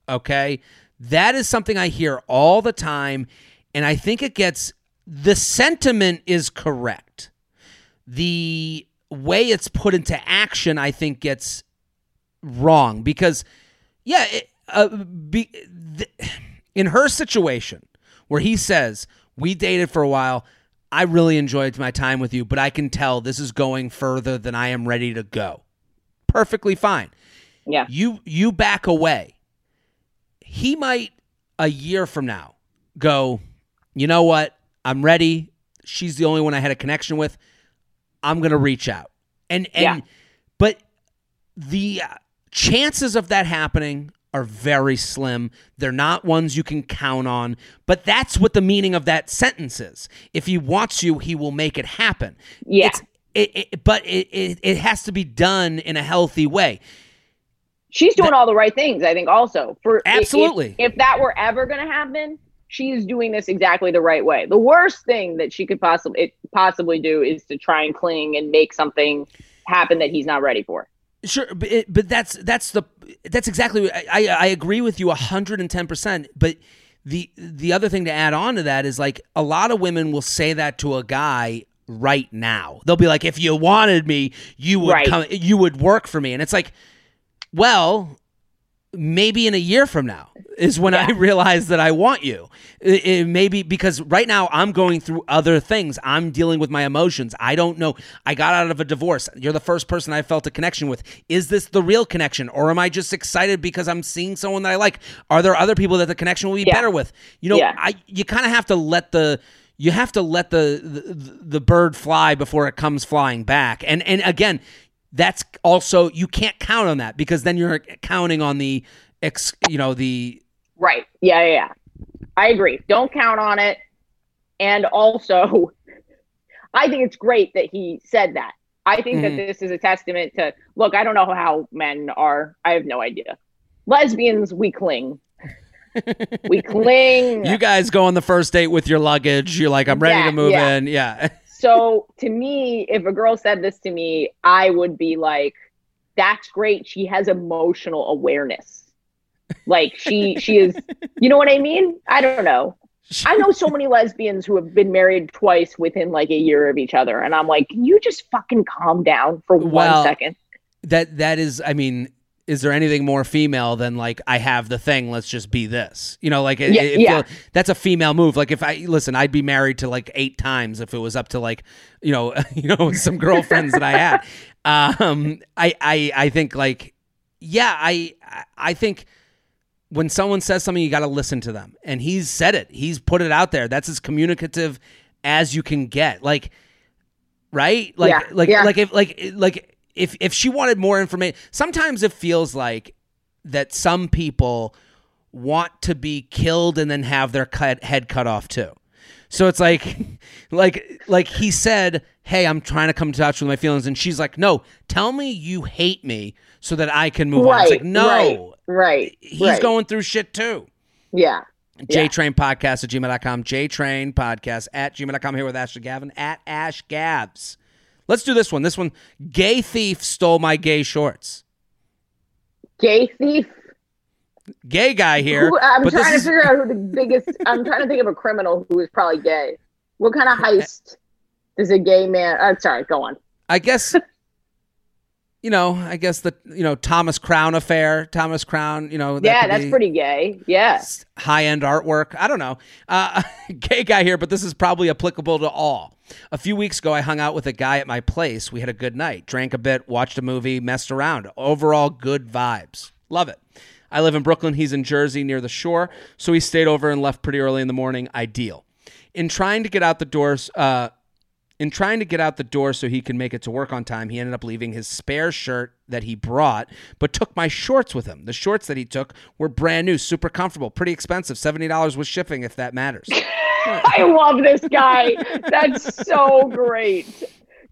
Okay? That is something I hear all the time and I think it gets the sentiment is correct. The way it's put into action I think gets wrong because yeah, it, uh, be, th- in her situation where he says, "We dated for a while, I really enjoyed my time with you, but I can tell this is going further than I am ready to go. Perfectly fine. Yeah. You you back away. He might a year from now go, "You know what? I'm ready. She's the only one I had a connection with. I'm going to reach out." And and yeah. but the chances of that happening are very slim. They're not ones you can count on, but that's what the meaning of that sentence is. If he wants you, he will make it happen. Yeah. It's, it, it, but it, it, it has to be done in a healthy way. She's doing that, all the right things, I think, also. For Absolutely. If, if that were ever going to happen, she's doing this exactly the right way. The worst thing that she could possibly possibly do is to try and cling and make something happen that he's not ready for. Sure, but, it, but that's that's the that's exactly I I agree with you hundred and ten percent. But the the other thing to add on to that is like a lot of women will say that to a guy right now. They'll be like, "If you wanted me, you would right. come, you would work for me," and it's like, well, maybe in a year from now is when yeah. I realize that I want you. It, it maybe because right now I'm going through other things. I'm dealing with my emotions. I don't know. I got out of a divorce. You're the first person I felt a connection with. Is this the real connection, or am I just excited because I'm seeing someone that I like? Are there other people that the connection will be yeah. better with? You know, yeah. I you kind of have to let the you have to let the, the the bird fly before it comes flying back. And and again, that's also you can't count on that because then you're counting on the ex, you know the right. Yeah yeah, yeah. i agree. Don't count on it. And also i think it's great that he said that. I think mm-hmm. that this is a testament to look i don't know how men are. I have no idea. Lesbians we cling. We cling. You guys go on the first date with your luggage. You're like i'm ready yeah, to move yeah. in. Yeah. So to me, if a girl said this to me, I would be like, that's great. She has emotional awareness. Like she she is you know what I mean? I don't know. I know so many lesbians who have been married twice within like a year of each other. And I'm like, can you just fucking calm down for well, one second? That that is I mean, is there anything more female than like I have the thing? Let's just be this. You know, like it, yeah, it, yeah. that's a female move. Like if I listen, I'd be married to like eight times if it was up to like you know you know some girlfriends that I had. Um, I I I think like yeah, I I think when someone says something, you got to listen to them, and he's said it. He's put it out there. That's as communicative as you can get. Like right, like yeah, like yeah. like if like like if if she wanted more information, sometimes it feels like that some people want to be killed and then have their cut, head cut off too. So it's like, like, like he said, "Hey, I'm trying to come to touch with my feelings," and she's like, "No, tell me you hate me so that I can move right, on." It's like, no, right, right he's right. going through shit too. Yeah. JTrain Podcast at gmail.com. JTrain Podcast at gmail.com. Here with Ashley Gavin at Ash Gavs. Let's do this one. This one, gay thief stole my gay shorts. Gay thief. Gay guy here. Who, I'm trying to is... figure out who the biggest. I'm trying to think of a criminal who is probably gay. What kind of eh, heist does a gay man? Uh, sorry, go on. I guess you know, I guess the you know Thomas Crown affair, Thomas Crown, you know. That yeah, that's pretty gay. Yeah, high end artwork. I don't know, uh, gay guy here, but this is probably applicable to all. A few weeks ago, I hung out with a guy at my place. We had a good night, drank a bit, watched a movie, messed around. Overall, good vibes. Love it. I live in Brooklyn. He's in Jersey near the shore, so he stayed over and left pretty early in the morning. Ideal. In trying to get out the doors. Uh, in trying to get out the door so he can make it to work on time, he ended up leaving his spare shirt that he brought, but took my shorts with him. The shorts that he took were brand new, super comfortable, pretty expensive. $70 with shipping, if that matters. I love this guy. That's so great.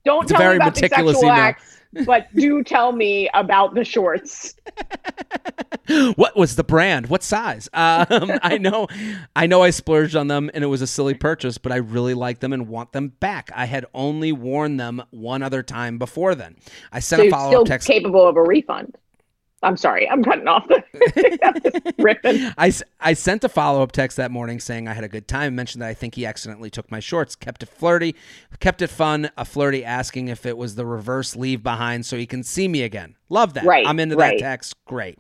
Don't it's tell me about the sexual email. acts but do tell me about the shorts. what was the brand? What size? Um, I know, I know, I splurged on them, and it was a silly purchase, but I really like them and want them back. I had only worn them one other time before then. I sent so a follow up text. Capable of a refund. I'm sorry, I'm cutting off the ripping. I, I sent a follow up text that morning saying I had a good time. Mentioned that I think he accidentally took my shorts. Kept it flirty, kept it fun. A flirty asking if it was the reverse leave behind so he can see me again. Love that. Right. I'm into right. that text. Great.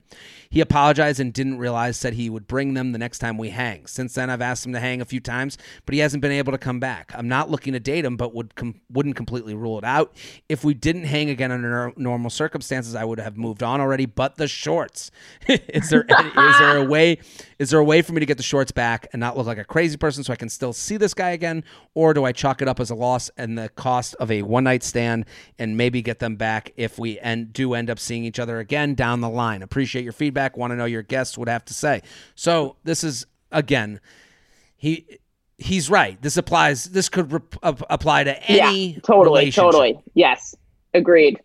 He apologized and didn't realize said he would bring them the next time we hang. Since then, I've asked him to hang a few times, but he hasn't been able to come back. I'm not looking to date him, but would com- wouldn't completely rule it out. If we didn't hang again under normal circumstances, I would have moved on already. But the shorts, is there any, is there a way is there a way for me to get the shorts back and not look like a crazy person so I can still see this guy again, or do I chalk it up as a loss and the cost of a one night stand and maybe get them back if we end, do end up seeing each other again down the line? Appreciate your feedback. Want to know your guests would have to say. So this is again, he he's right. This applies. This could re- apply to any yeah, totally, totally. Yes, agreed.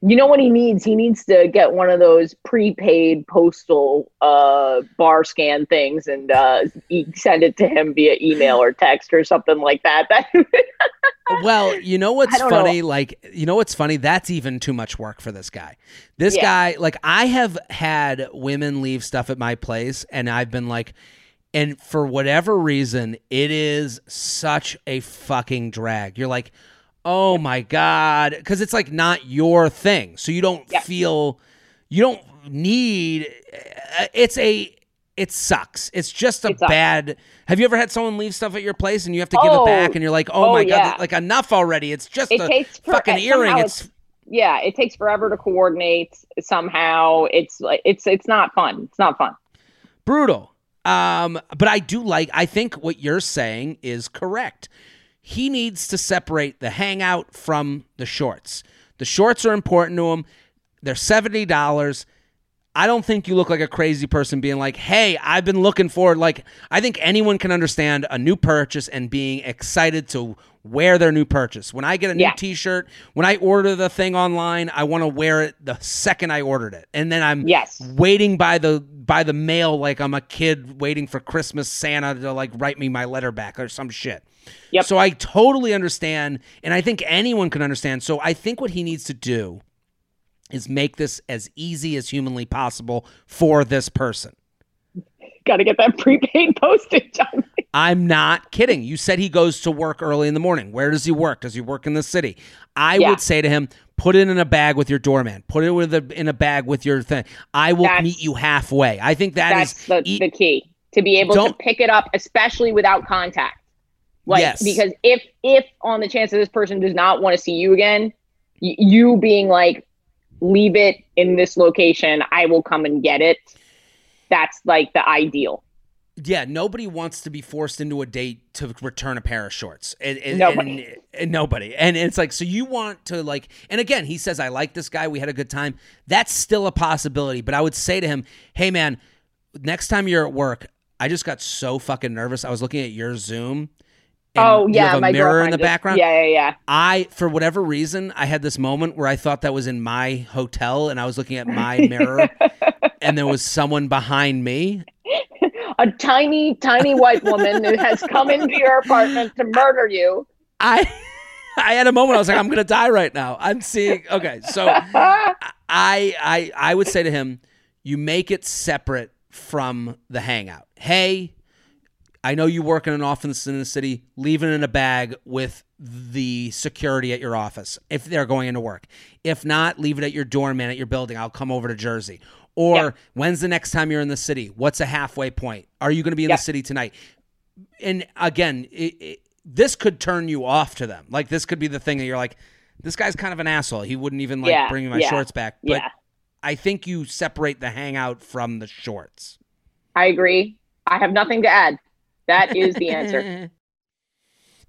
You know what he needs? He needs to get one of those prepaid postal uh, bar scan things and uh, send it to him via email or text or something like that. well, you know what's funny? Know. Like, you know what's funny? That's even too much work for this guy. This yeah. guy, like, I have had women leave stuff at my place, and I've been like, and for whatever reason, it is such a fucking drag. You're like, oh my god because it's like not your thing so you don't feel you don't need. Uh, it's a. It sucks. It's just a bad. Have you ever had someone leave stuff at your place and you have to give oh, it back and you're like, oh, oh my yeah. god, like enough already. It's just it a fucking earring. It's yeah, it takes forever to coordinate somehow. It's like it's it's not fun. It's not fun. Brutal. Um, but I do like I think what you're saying is correct. He needs to separate the hangout from the shorts. The shorts are important to him. They're $70. I don't think you look like a crazy person being like, "Hey, I've been looking forward." Like, I think anyone can understand a new purchase and being excited to wear their new purchase. When I get a new yeah. T-shirt, when I order the thing online, I want to wear it the second I ordered it, and then I'm yes. waiting by the by the mail like I'm a kid waiting for Christmas Santa to like write me my letter back or some shit. Yep. So I totally understand, and I think anyone can understand. So I think what he needs to do is make this as easy as humanly possible for this person. Got to get that prepaid postage. I'm not kidding. You said he goes to work early in the morning. Where does he work? Does he work in the city? I yeah. would say to him, put it in a bag with your doorman. Put it with a, in a bag with your thing. I will that's, meet you halfway. I think that that's is the, e- the key to be able to pick it up, especially without contact. Like, yes. Because if if on the chance that this person does not want to see you again, y- you being like, leave it in this location. I will come and get it. That's like the ideal. Yeah, nobody wants to be forced into a date to return a pair of shorts. And, and nobody. And, and nobody. And it's like, so you want to like, and again, he says, I like this guy. We had a good time. That's still a possibility. But I would say to him, hey, man, next time you're at work, I just got so fucking nervous. I was looking at your Zoom oh yeah, a mirror in the background. Yeah, yeah, yeah. I, for whatever reason, I had this moment where I thought that was in my hotel, and I was looking at my mirror, and there was someone behind me. A tiny, tiny white woman who has come into your apartment to murder you. I, I had a moment. I was like, I'm gonna die right now. I'm seeing. Okay, so I, I, I would say to him, you make it separate from the hangout. Hey, I know you work in an office in the city. Leave it in a bag with the security at your office if they're going into work. If not, leave it at your doorman at your building. I'll come over to Jersey. Or yeah. when's the next time you're in the city? What's a halfway point? Are you going to be in yeah. the city tonight? And again, it, it, this could turn you off to them. Like this could be the thing that you're like, this guy's kind of an asshole. He wouldn't even like yeah. bring me my shorts back. But I think you separate the hangout from the shorts. I agree. I have nothing to add. That is the answer.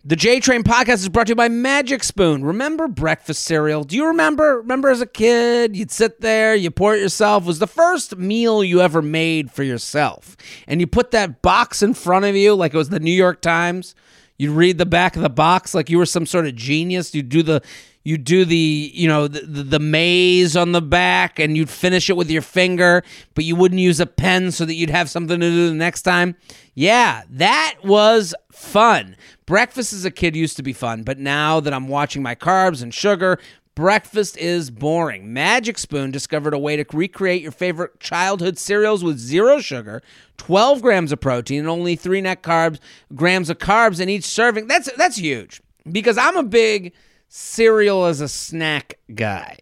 The J Train podcast is brought to you by Magic Spoon. Remember breakfast cereal? Do you remember? Remember as a kid, you'd sit there, you pour it yourself. It was the first meal you ever made for yourself. And you put that box in front of you like it was the New York Times. You'd read the back of the box like you were some sort of genius. You'd do the you do the you know the, the maze on the back and you'd finish it with your finger but you wouldn't use a pen so that you'd have something to do the next time. Yeah that was fun. Breakfast as a kid used to be fun but now that i'm watching my carbs and sugar breakfast is boring. Magic spoon discovered a way to recreate your favorite childhood cereals with zero sugar 12 grams of protein and only three net carbs grams of carbs in each serving. That's that's huge because i'm a big cereal as a snack guy.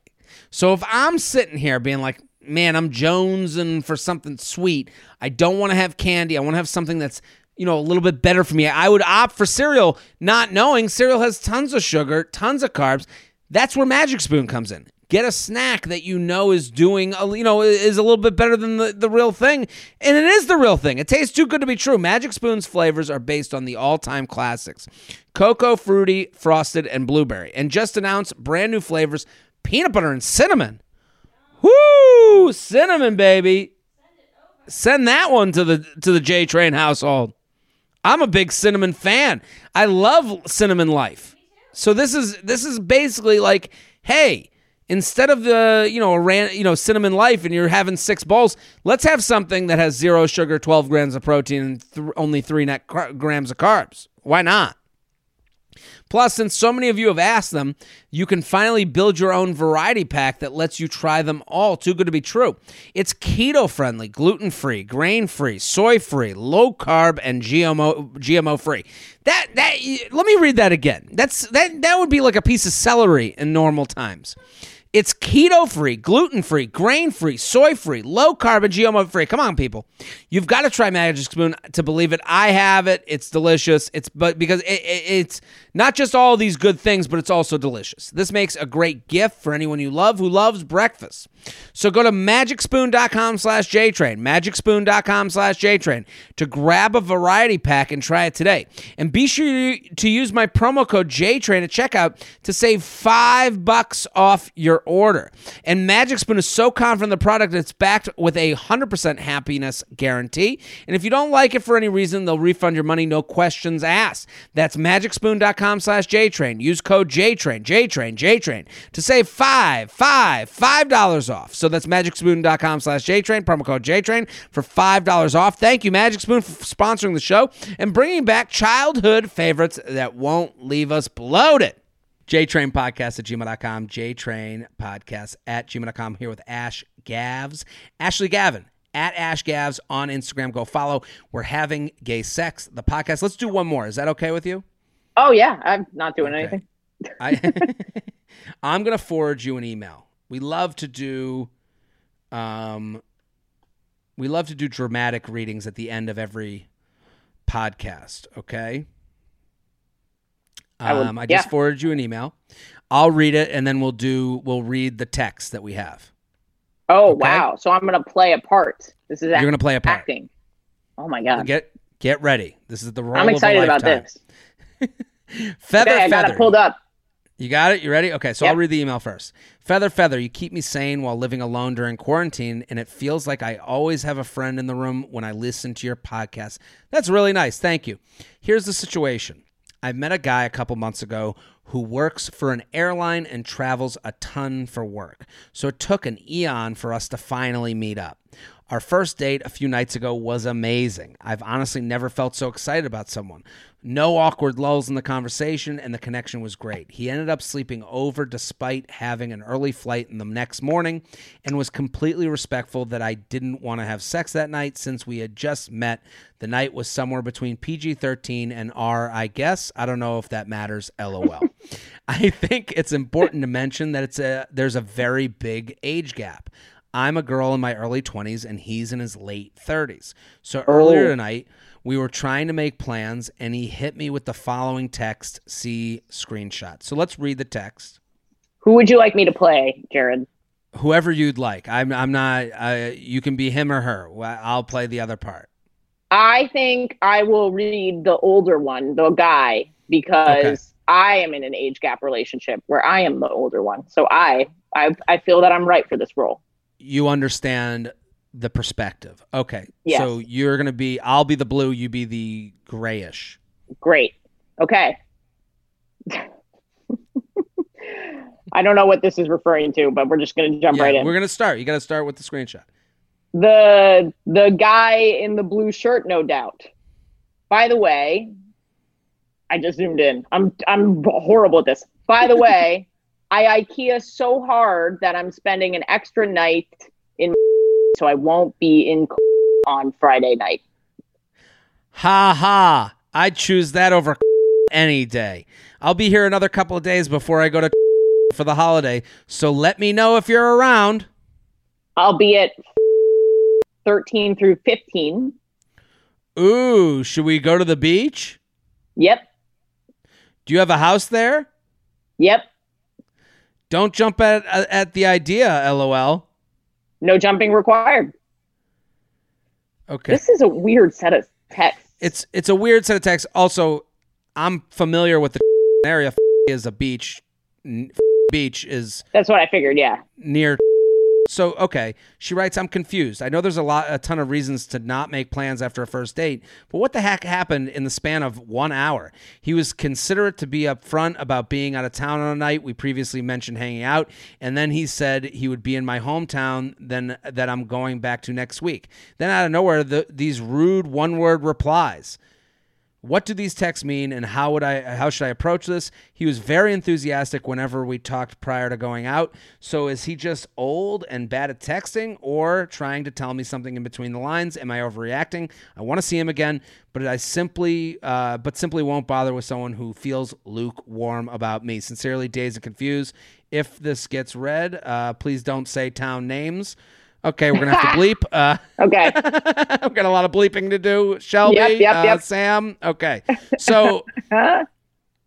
So if I'm sitting here being like, man, I'm jonesing for something sweet, I don't want to have candy. I want to have something that's you know, a little bit better for me. I would opt for cereal, not knowing cereal has tons of sugar, tons of carbs. That's where Magic Spoon comes in. Get a snack that you know is doing, you know, is a little bit better than the, the real thing. And it is the real thing. It tastes too good to be true. Magic Spoon's flavors are based on the all time classics cocoa, fruity, frosted, and blueberry. And just announced brand new flavors peanut butter and cinnamon. Woo! Cinnamon, baby. Send that one to the to the J Train household. I'm a big cinnamon fan. I love cinnamon life. So this is this is basically like, hey, instead of the you know ran, you know cinnamon life and you're having six bowls let's have something that has zero sugar 12 grams of protein and th- only three net car- grams of carbs why not Plus, since so many of you have asked them, you can finally build your own variety pack that lets you try them all. Too good to be true. It's keto friendly, gluten free, grain free, soy free, low carb, and GMO GMO free. That that let me read that again. That's that that would be like a piece of celery in normal times. It's keto free, gluten free, grain free, soy free, low carbon, GMO free. Come on, people. You've got to try Magic Spoon to believe it. I have it. It's delicious. It's but because it, it, it's not just all these good things, but it's also delicious. This makes a great gift for anyone you love who loves breakfast. So go to magicspoon.com slash JTrain, magicspoon.com slash JTrain to grab a variety pack and try it today. And be sure to use my promo code JTrain at checkout to save five bucks off your order. And Magic Spoon is so confident in the product it's backed with a 100% happiness guarantee. And if you don't like it for any reason, they'll refund your money, no questions asked. That's magicspoon.com slash JTrain. Use code JTrain, JTrain, JTrain to save five, five, five dollars off. So that's magicspoon.com slash JTrain, promo code JTrain for five dollars off. Thank you, Magic Spoon, for sponsoring the show and bringing back childhood favorites that won't leave us bloated. JTrain Podcast at gmail.com, JTrain Podcast at gmail.com. Here with Ash Gavs, Ashley Gavin at Ash Gavs on Instagram. Go follow. We're having gay sex, the podcast. Let's do one more. Is that okay with you? Oh yeah, I'm not doing okay. anything. I, I'm gonna forward you an email. We love to do, um, we love to do dramatic readings at the end of every podcast. Okay. I, would, um, I just yeah. forwarded you an email. I'll read it and then we'll do we'll read the text that we have. Oh okay? wow! So I'm gonna play a part. This is acting. you're gonna play a part. Acting. Oh my god! Get get ready. This is the role. I'm excited about this. feather, okay, I feather. got it pulled up. You got it? You ready? Okay, so yep. I'll read the email first. Feather, feather, you keep me sane while living alone during quarantine, and it feels like I always have a friend in the room when I listen to your podcast. That's really nice. Thank you. Here's the situation I met a guy a couple months ago who works for an airline and travels a ton for work. So it took an eon for us to finally meet up. Our first date a few nights ago was amazing. I've honestly never felt so excited about someone. No awkward lulls in the conversation, and the connection was great. He ended up sleeping over despite having an early flight in the next morning and was completely respectful that I didn't want to have sex that night since we had just met. The night was somewhere between PG 13 and R, I guess. I don't know if that matters, lol. I think it's important to mention that it's a there's a very big age gap. I'm a girl in my early 20s and he's in his late 30s. So earlier oh. tonight, we were trying to make plans, and he hit me with the following text see screenshot. So let's read the text. Who would you like me to play, Jared? Whoever you'd like. I'm, I'm not, uh, you can be him or her. I'll play the other part. I think I will read the older one, the guy, because okay. I am in an age gap relationship where I am the older one. So I, I, I feel that I'm right for this role. You understand the perspective. Okay. Yes. So you're going to be, I'll be the blue, you be the grayish. Great. Okay. I don't know what this is referring to, but we're just going to jump yeah, right in. We're going to start. You got to start with the screenshot. The the guy in the blue shirt, no doubt. By the way, I just zoomed in. I'm I'm horrible at this. By the way, I IKEA so hard that I'm spending an extra night in so I won't be in on Friday night. Ha ha. I'd choose that over any day. I'll be here another couple of days before I go to for the holiday, so let me know if you're around. I'll be at 13 through 15. Ooh, should we go to the beach? Yep. Do you have a house there? Yep. Don't jump at at the idea, lol. No jumping required. Okay. This is a weird set of texts. It's it's a weird set of texts. Also, I'm familiar with the area. Is a beach. Beach is. That's what I figured. Yeah. Near so okay, she writes, "I'm confused. I know there's a lot, a ton of reasons to not make plans after a first date, but what the heck happened in the span of one hour? He was considerate to be upfront about being out of town on a night. We previously mentioned hanging out, and then he said he would be in my hometown. Then that I'm going back to next week. Then out of nowhere, the, these rude one-word replies." What do these texts mean and how would I how should I approach this? He was very enthusiastic whenever we talked prior to going out. So is he just old and bad at texting or trying to tell me something in between the lines? Am I overreacting? I want to see him again, but I simply uh, but simply won't bother with someone who feels lukewarm about me. Sincerely, dazed and confused. if this gets read. Uh, please don't say town names. Okay, we're gonna have to bleep. Uh, okay, we've got a lot of bleeping to do. Shelby, yep, yep, uh, yep. Sam. Okay, so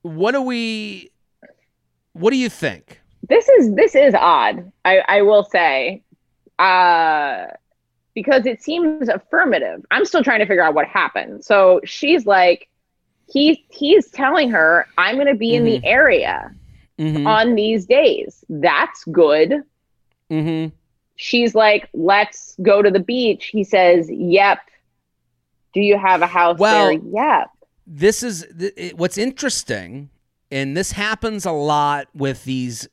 what do we? What do you think? This is this is odd. I I will say, uh, because it seems affirmative. I'm still trying to figure out what happened. So she's like, he he's telling her, "I'm to be mm-hmm. in the mm-hmm. area mm-hmm. on these days." That's good. Mm-hmm. She's like, "Let's go to the beach." He says, "Yep." Do you have a house well, there? Yep. This is th- what's interesting, and this happens a lot with these,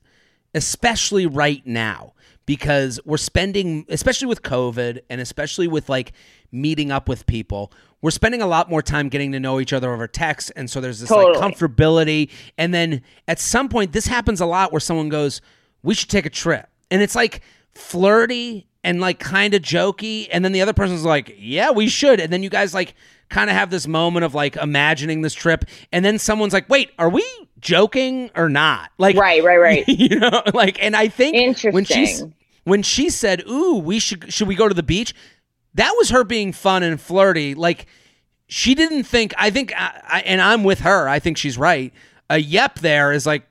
especially right now because we're spending, especially with COVID and especially with like meeting up with people, we're spending a lot more time getting to know each other over text. And so there's this totally. like comfortability. And then at some point, this happens a lot where someone goes, We should take a trip. And it's like flirty and like kind of jokey. And then the other person's like, Yeah, we should. And then you guys like kind of have this moment of like imagining this trip. And then someone's like, Wait, are we joking or not? Like, right, right, right. You know, like, and I think when she's when she said, "Ooh, we should should we go to the beach?" That was her being fun and flirty. Like she didn't think. I think, I, and I'm with her. I think she's right. A yep there is like,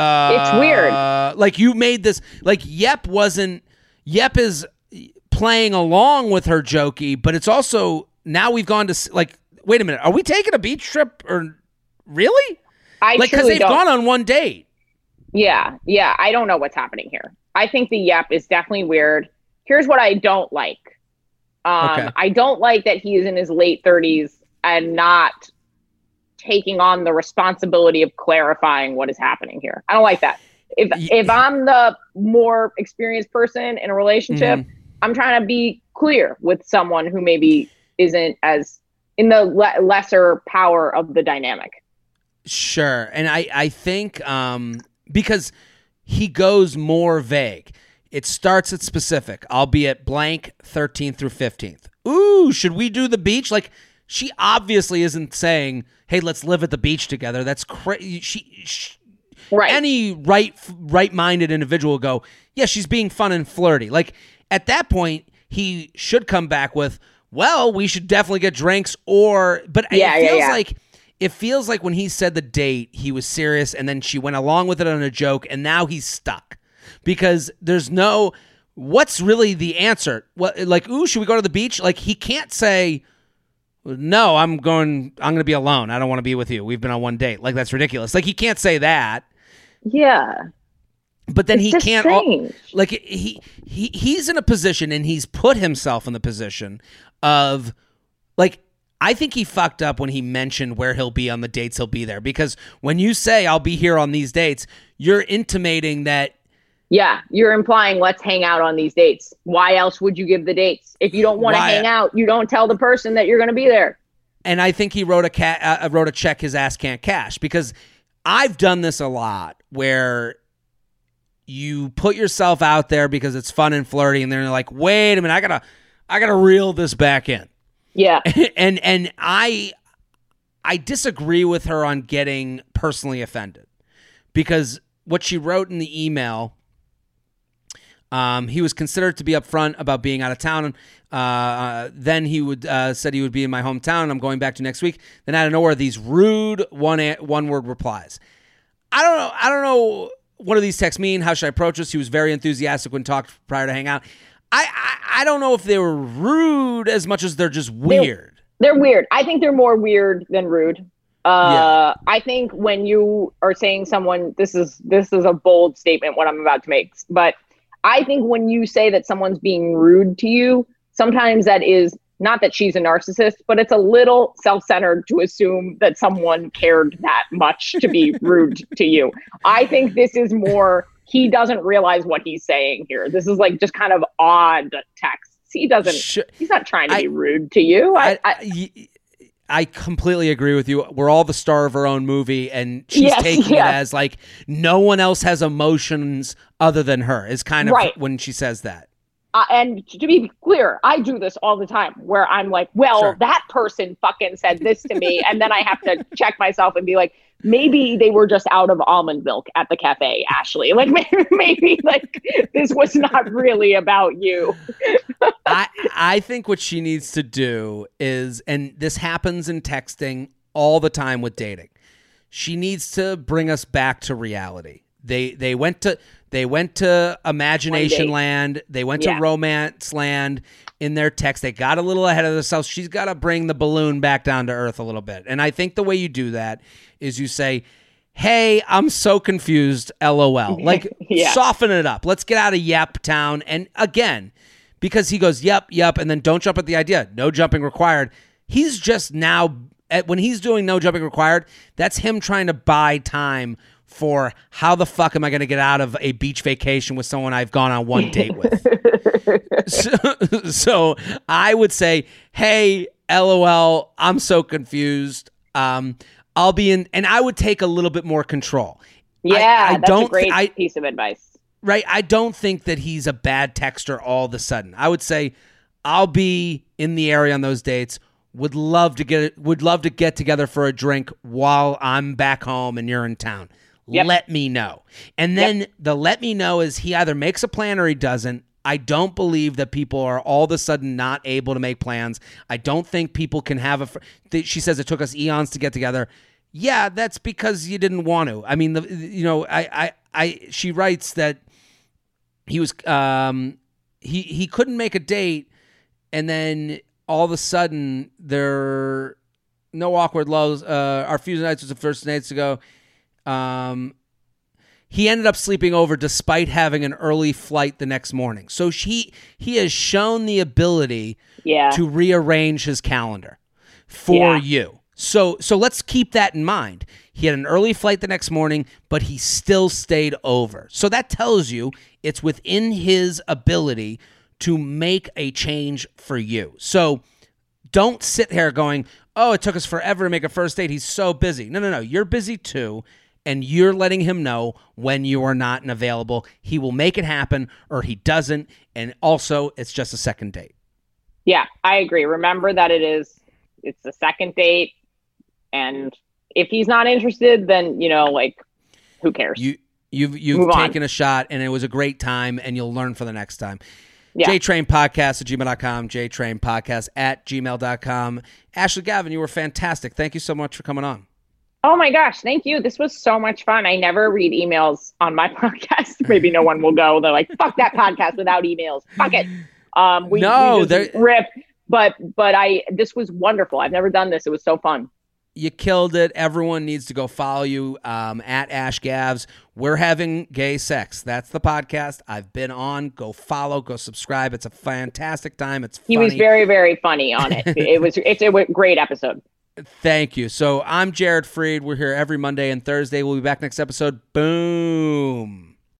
uh, it's weird. Like you made this. Like yep wasn't. Yep is playing along with her jokey, but it's also now we've gone to like. Wait a minute. Are we taking a beach trip or really? I like because they've don't. gone on one date. Yeah, yeah. I don't know what's happening here. I think the yep is definitely weird. Here's what I don't like. Um, okay. I don't like that he is in his late 30s and not taking on the responsibility of clarifying what is happening here. I don't like that. If if I'm the more experienced person in a relationship, mm-hmm. I'm trying to be clear with someone who maybe isn't as in the le- lesser power of the dynamic. Sure, and I I think um because he goes more vague. It starts at specific. I'll be at blank 13th through 15th. Ooh, should we do the beach? Like, she obviously isn't saying, "Hey, let's live at the beach together." That's crazy. She, she, right. Any right right-minded individual will go, "Yeah, she's being fun and flirty." Like at that point, he should come back with, "Well, we should definitely get drinks." Or, but yeah, it feels yeah, yeah. like it feels like when he said the date, he was serious, and then she went along with it on a joke, and now he's stuck because there's no. What's really the answer? What like, ooh, should we go to the beach? Like he can't say, no, I'm going. I'm going to be alone. I don't want to be with you. We've been on one date. Like that's ridiculous. Like he can't say that. Yeah. But then it's he can't. All, like he he he's in a position, and he's put himself in the position of like I think he fucked up when he mentioned where he'll be on the dates he'll be there because when you say I'll be here on these dates, you're intimating that yeah, you're implying let's hang out on these dates. Why else would you give the dates? If you don't want to hang out, you don't tell the person that you're going to be there. And I think he wrote a cat uh, wrote a check his ass can't cash because I've done this a lot where you put yourself out there because it's fun and flirty and they're like, "Wait a minute, I got to I got to reel this back in." Yeah. and and I I disagree with her on getting personally offended because what she wrote in the email um, he was considered to be upfront about being out of town. Uh, uh, then he would uh, said he would be in my hometown. I'm going back to next week. Then out of nowhere, these rude one one word replies. I don't know. I don't know what do these texts mean. How should I approach this? He was very enthusiastic when talked prior to hang out. I, I, I don't know if they were rude as much as they're just weird. They're, they're weird. I think they're more weird than rude. Uh, yeah. I think when you are saying someone, this is this is a bold statement. What I'm about to make, but I think when you say that someone's being rude to you, sometimes that is not that she's a narcissist, but it's a little self centered to assume that someone cared that much to be rude to you. I think this is more he doesn't realize what he's saying here. This is like just kind of odd texts. He doesn't. he's not trying to I, be rude to you. I, I, I, completely agree with you. We're all the star of our own movie, and she's yes, taking it as like no one else has emotions other than her. Is kind of right. when she says that. Uh, and to be clear, I do this all the time where I'm like, well, sure. that person fucking said this to me. and then I have to check myself and be like, maybe they were just out of almond milk at the cafe, Ashley. Like maybe, maybe like this was not really about you. I I think what she needs to do is, and this happens in texting all the time with dating. She needs to bring us back to reality. They they went to they went to imagination land. They went to romance land in their text. They got a little ahead of themselves. She's got to bring the balloon back down to earth a little bit. And I think the way you do that is you say, Hey, I'm so confused, lol. Like, yeah. soften it up. Let's get out of Yep Town. And again, because he goes, Yep, yep, and then don't jump at the idea. No jumping required. He's just now, at, when he's doing no jumping required, that's him trying to buy time for how the fuck am I going to get out of a beach vacation with someone I've gone on one date with. so, so, I would say, hey, LOL, I'm so confused. Um, I'll be in, and I would take a little bit more control. Yeah, I, I that's don't a great I, piece of advice. Right, I don't think that he's a bad texter all of a sudden. I would say, I'll be in the area on those dates. Would love to get would love to get together for a drink while I'm back home and you're in town. Yep. Let me know. And then yep. the let me know is he either makes a plan or he doesn't. I don't believe that people are all of a sudden not able to make plans. I don't think people can have a. Fr- she says it took us eons to get together. Yeah, that's because you didn't want to. I mean, the, you know, I, I, I. She writes that he was, um, he he couldn't make a date, and then all of a sudden there, no awkward lows. Uh, our few nights was the first nights ago um, he ended up sleeping over despite having an early flight the next morning. So he he has shown the ability yeah. to rearrange his calendar for yeah. you. So so let's keep that in mind. He had an early flight the next morning, but he still stayed over. So that tells you it's within his ability to make a change for you. So don't sit here going, "Oh, it took us forever to make a first date. He's so busy." No, no, no. You're busy too and you're letting him know when you are not available. He will make it happen or he doesn't. And also, it's just a second date. Yeah, I agree. Remember that it is, it's the second date. And if he's not interested, then, you know, like, who cares? You, you've, you've Move taken on. a shot and it was a great time and you'll learn for the next time. Yeah. JTrain Podcast at gmail.com, JTrain Podcast at gmail.com. Ashley Gavin, you were fantastic. Thank you so much for coming on. Oh my gosh, thank you. This was so much fun. I never read emails on my podcast. Maybe no one will go. They're like, fuck that podcast without emails. Fuck it. Um, we, no, we rip. But but I this was wonderful. I've never done this. It was so fun. You killed it. Everyone needs to go follow you um, at Ash Gavs. We're having gay sex. That's the podcast I've been on. Go follow. Go subscribe. It's a fantastic time. It's funny. he was very very funny on it. it was it's a great episode. Thank you. So I'm Jared Freid. We're here every Monday and Thursday. We'll be back next episode. Boom.